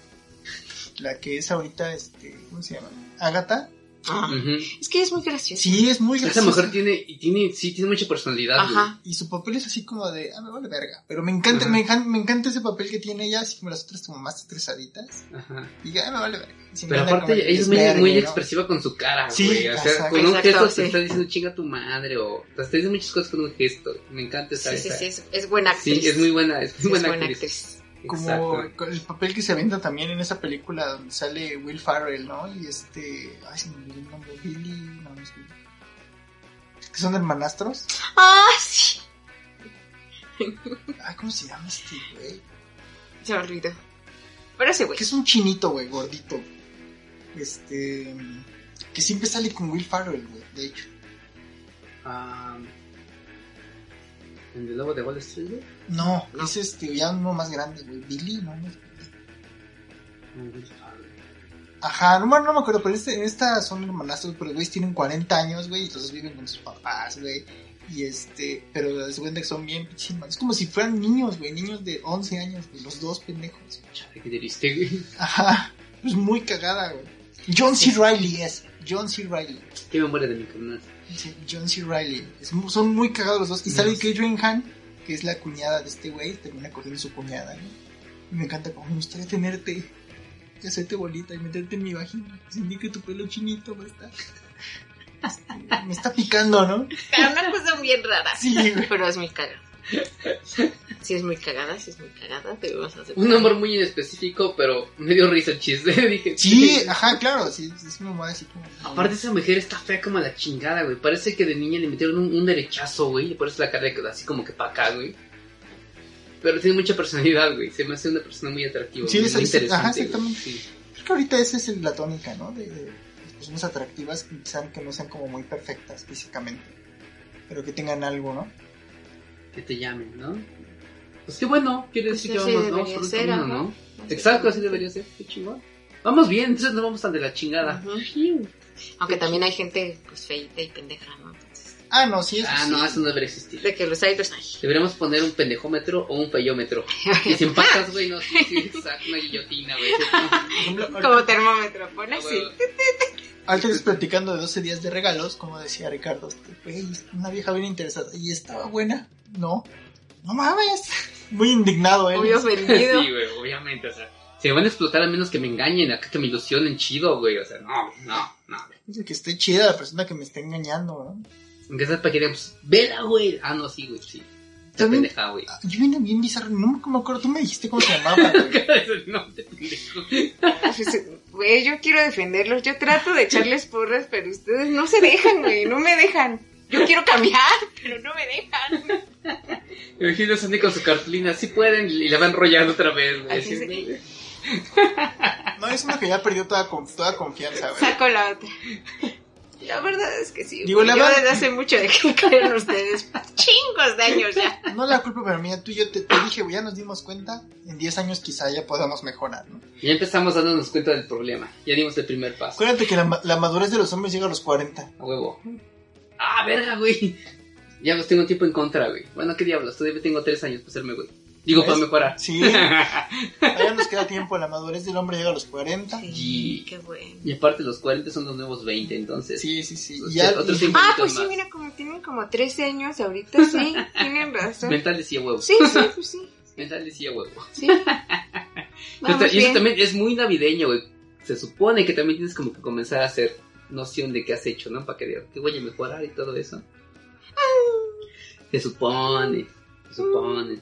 La que es ahorita, este, ¿cómo se llama? Agatha. Ah, Ujú. Es que ella es muy graciosa. Sí, es muy Esa graciosa. mujer tiene, y tiene, sí, tiene mucha personalidad, güey. Ajá. Y su papel es así como de, ah, me vale verga. Pero me encanta, me, encanta, me encanta ese papel que tiene ella, así como las otras como más estresaditas. Ajá. Y ya, ah, me vale verga. Sin Pero aparte ella es muy, desvergue, muy ¿no? expresiva con su cara, Sí, güey. O sea, exacto. con un Exacto, gesto sí. te está diciendo chinga tu madre o te está diciendo muchas cosas con un gesto. Me encanta esa. Sí, sí, esa- sí, es, es buena Sí, actriz. es muy buena, es Sí, muy es buena, buena actriz. actriz. Como Exacto. el papel que se avienta también en esa película donde sale Will Farrell, ¿no? Y este, ay, se me olvidó el nombre, Billy, no, no es Billy. Que son hermanastros. Ah, sí. Ay, ¿cómo se llama este güey? Se me olvidó. Pero ese güey. Que es un chinito, güey, gordito. Este, que siempre sale con Will Farrell, güey, de hecho. Ah, ¿En el lobo de Wall Street? güey? No, No. es este, ya uno más grande, güey, Billy, ¿no? no es Billy. Ajá, no, no me acuerdo, pero este, en esta son hermanastros, pero güey tienen 40 años, güey, y entonces viven con sus papás, güey. Y este, pero se cuenta que son bien pinches Es como si fueran niños, güey, niños de 11 años, güey, los dos pendejos. Chale, qué triste, güey. Ajá, es muy cagada, güey. John C. Riley es, John C. Riley. Qué memoria de mi carnal. John C. Riley. Son muy cagados los dos. Y sale Catherine Hahn, que es la cuñada de este güey, termina cogiendo su cuñada, ¿no? Y me encanta como me gustaría tenerte, y hacerte bolita y meterte en mi vagina. Sentir que tu pelo chinito me está. me está picando, ¿no? Pero una cosa bien rara. Sí, güey. Pero es muy cagada. Sí, es muy cagada, sí es muy cagada. Debemos hacer. Un nombre muy específico, pero me dio risa el chiste. Dije, Sí, ajá, claro, sí, es una mamá así como. Aparte esa mujer está fea como la chingada, güey. Parece que de niña le metieron un, un derechazo, güey. Y por eso la cara así como que pa' acá, güey. Pero tiene mucha personalidad, güey. Se me hace una persona muy atractiva. Sí, es- es- interesante, ajá, exactamente. Sí. Creo que ahorita esa es la tónica, ¿no? De, de las personas atractivas que no sean como muy perfectas físicamente, pero que tengan algo, ¿no? Que te llamen, ¿no? Pues qué bueno, quiere Pues decir que vamos, vamos por ser, camino. ¿no? Exacto, así debería ser, qué chingón. Vamos bien, entonces no vamos tan de la chingada. Aunque también hay gente pues feita y pendeja, ¿no? Entonces, Ah, no, sí, eso Ah, sí. no, eso no debería existir. de que los hay, los hay. Deberíamos poner un pendejómetro o un feyómetro. Y si empatas, güey, no, sí, sí, exacto, una guillotina, güey. Por ejemplo, ahorita- Como termómetro, pone Ah, así. güey. Ahorita estás platicando de 12 días de regalos, como decía Ricardo, este, güey, una vieja bien interesada. ¿Y estaba buena? No. No mames. Muy indignado él. Muy ofendido. Sí, güey, obviamente, o sea. Se me van a explotar a menos que me engañen, acá que me ilusionen chido, güey. O sea, no, no, no. Dice que esté chida la persona que me está engañando, ¿no? Aunque que digamos, vela, güey. Ah, no, sí, güey, sí. También- pendeja, güey. Ah, Yo vine bien bizarro, no me acuerdo, tú me dijiste cómo se llamaba. no, te pendejo. Pues, Güey, yo quiero defenderlos. Yo trato de echarles porras, pero ustedes no se dejan, güey. No me dejan. Yo quiero cambiar, pero no me dejan. Imagino a Sandy con su cartulina, sí pueden, y la van enrollando otra vez, güey. Así así. No, es uno que ya perdió toda, toda confianza, güey. Saco la otra. La verdad es que sí. Digo, güey. la yo verdad- desde hace mucho dejé caer en ustedes. Chingos de años ya. No la culpa para mía, tú y yo te, te dije, güey, ya nos dimos cuenta, en 10 años quizá ya podamos mejorar, ¿no? Ya empezamos dándonos cuenta del problema. Ya dimos el primer paso. Acuérdate que la, la madurez de los hombres llega a los 40. A huevo. Ah, verga, güey. Ya pues tengo tiempo en contra, güey. Bueno, qué diablos, todavía tengo tres años para hacerme, güey. Digo, ¿Ves? para mejorar. Sí, todavía nos queda tiempo, la madurez del hombre llega a los 40. Y- Qué bueno. Y aparte los 40 son los nuevos 20, entonces. Sí, sí, sí. Y ya, otros y- Ah, pues sí, mira, como tienen como 13 años ahorita, sí. Tienen razón. Mental decía huevo. Sí, sí, pues sí. Mental decía huevo. Sí. Y eso bien. también es muy navideño, güey. Se supone que también tienes como que comenzar a hacer noción de qué has hecho, ¿no? Para que digas, te voy a mejorar y todo eso. Se supone, se supone.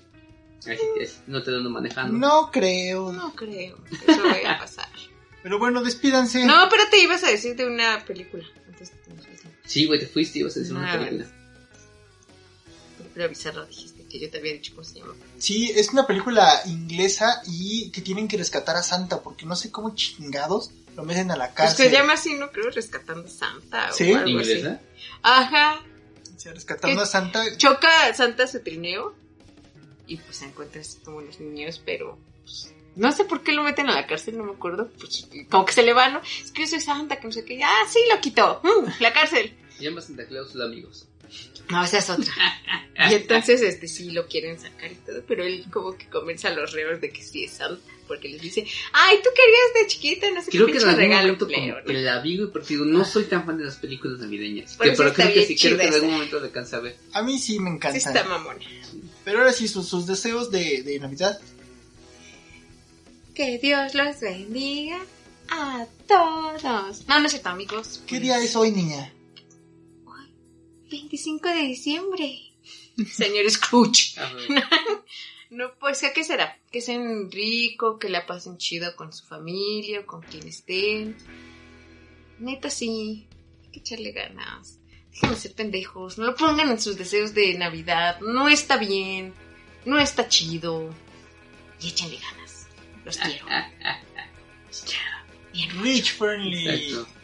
Así, así no te ando manejando. no creo. No creo que eso vaya a pasar. Pero bueno, despídanse. No, pero te ibas a decir de una película. Entonces, Sí, güey, te fuiste y ibas a decir una Ah, película. película bizarra dijiste que yo te había dicho cómo se llama. Sí, es una película inglesa y que tienen que rescatar a Santa porque no sé cómo chingados lo meten a la Pues cárcel. que se llama así, no creo, Rescatando a Santa ¿Sí? o algo así. ¿Inglesa? Ajá. Rescatando a Santa. Choca a Santa su trineo y pues se encuentra así como los niños, pero pues, no sé por qué lo meten a la cárcel, no me acuerdo. Pues como que se le va, ¿no? Es que yo soy Santa, que no sé qué. Ah, sí, lo quitó. Mm, la cárcel. Se llama Santa Claus sus amigos. No, esa es otra. Y entonces, este, sí lo quieren sacar y todo, pero él como que convence a los reos de que sí es Santa, porque les dice, ay, tú querías de chiquita, no sé Creo qué que en pinche algún regalo, ¿no? que la vi, porque digo, no soy tan fan de las películas navideñas. Por Que, eso pero está creo que sí, creo que en algún momento le alcanza a ver. A mí sí me Sí encanta. está mamona. Pero ahora sí, sus, sus deseos de, de Navidad. Que Dios los bendiga a todos. No, no es cierto, amigos. ¿Qué día es hoy, niña? 25 de diciembre. Señor Scrooge. No, pues, ¿a qué será? Que sean rico, que la pasen chido con su familia, con quien estén. Neta, sí. Hay que echarle ganas. Dejen de ser pendejos. No lo pongan en sus deseos de Navidad. No está bien. No está chido. Y échenle ganas. Los quiero. Los quiero. Bien. Rich Friendly. Exacto.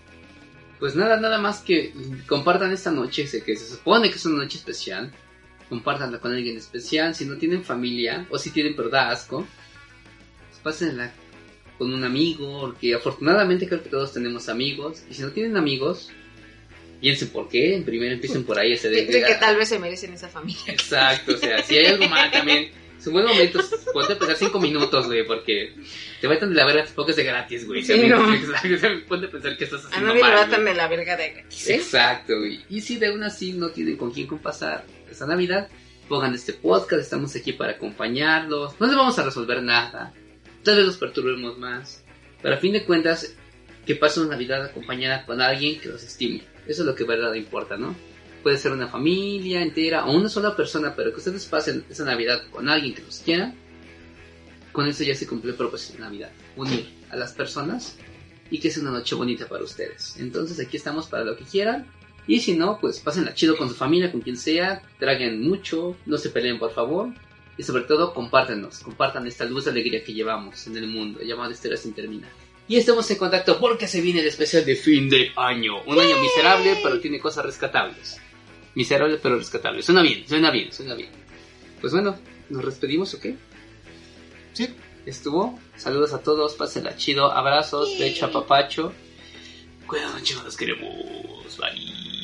Pues nada, nada más que compartan esta noche, sé que se supone que es una noche especial. Compártanla con alguien especial. Si no tienen familia, o si tienen pero da asco, pues pásenla con un amigo, porque afortunadamente creo que todos tenemos amigos. Y si no tienen amigos, piensen por qué. Primero empiecen por ahí hacer Que, que tal vez se merecen esa familia. Exacto, o sea, si hay algo mal también. Es un buen momento, ponte a pensar cinco minutos, güey, porque te a de la verga, tampoco es de gratis, güey. Sí, También, no. Ponte a pensar que estás A haciendo nadie le mal, de la verga de gratis, ¿eh? Exacto, güey. Y si de aún así no tienen con quién compasar esta Navidad, pongan este podcast, estamos aquí para acompañarlos. No les vamos a resolver nada. Tal vez los perturbemos más. Pero a fin de cuentas, que pasen una Navidad acompañada con alguien que los estime. Eso es lo que de verdad importa, ¿no? Puede ser una familia entera o una sola persona, pero que ustedes pasen esa Navidad con alguien que los quiera. Con eso ya se cumplió el propósito de Navidad. Unir a las personas y que sea una noche bonita para ustedes. Entonces aquí estamos para lo que quieran. Y si no, pues pásenla chido con su familia, con quien sea, traguen mucho, no se peleen por favor. Y sobre todo, compártanos, compartan esta luz de alegría que llevamos en el mundo, llamada Historias sin terminar. Y estamos en contacto porque se viene el especial de fin de año. Un año miserable, pero tiene cosas rescatables. Miserable, pero rescatable. Suena bien, suena bien, suena bien. Pues bueno, ¿nos despedimos o qué? Sí. ¿Estuvo? Saludos a todos, pásenla chido. Abrazos, becha, papacho. Cuídense, chicos, los queremos. Bye.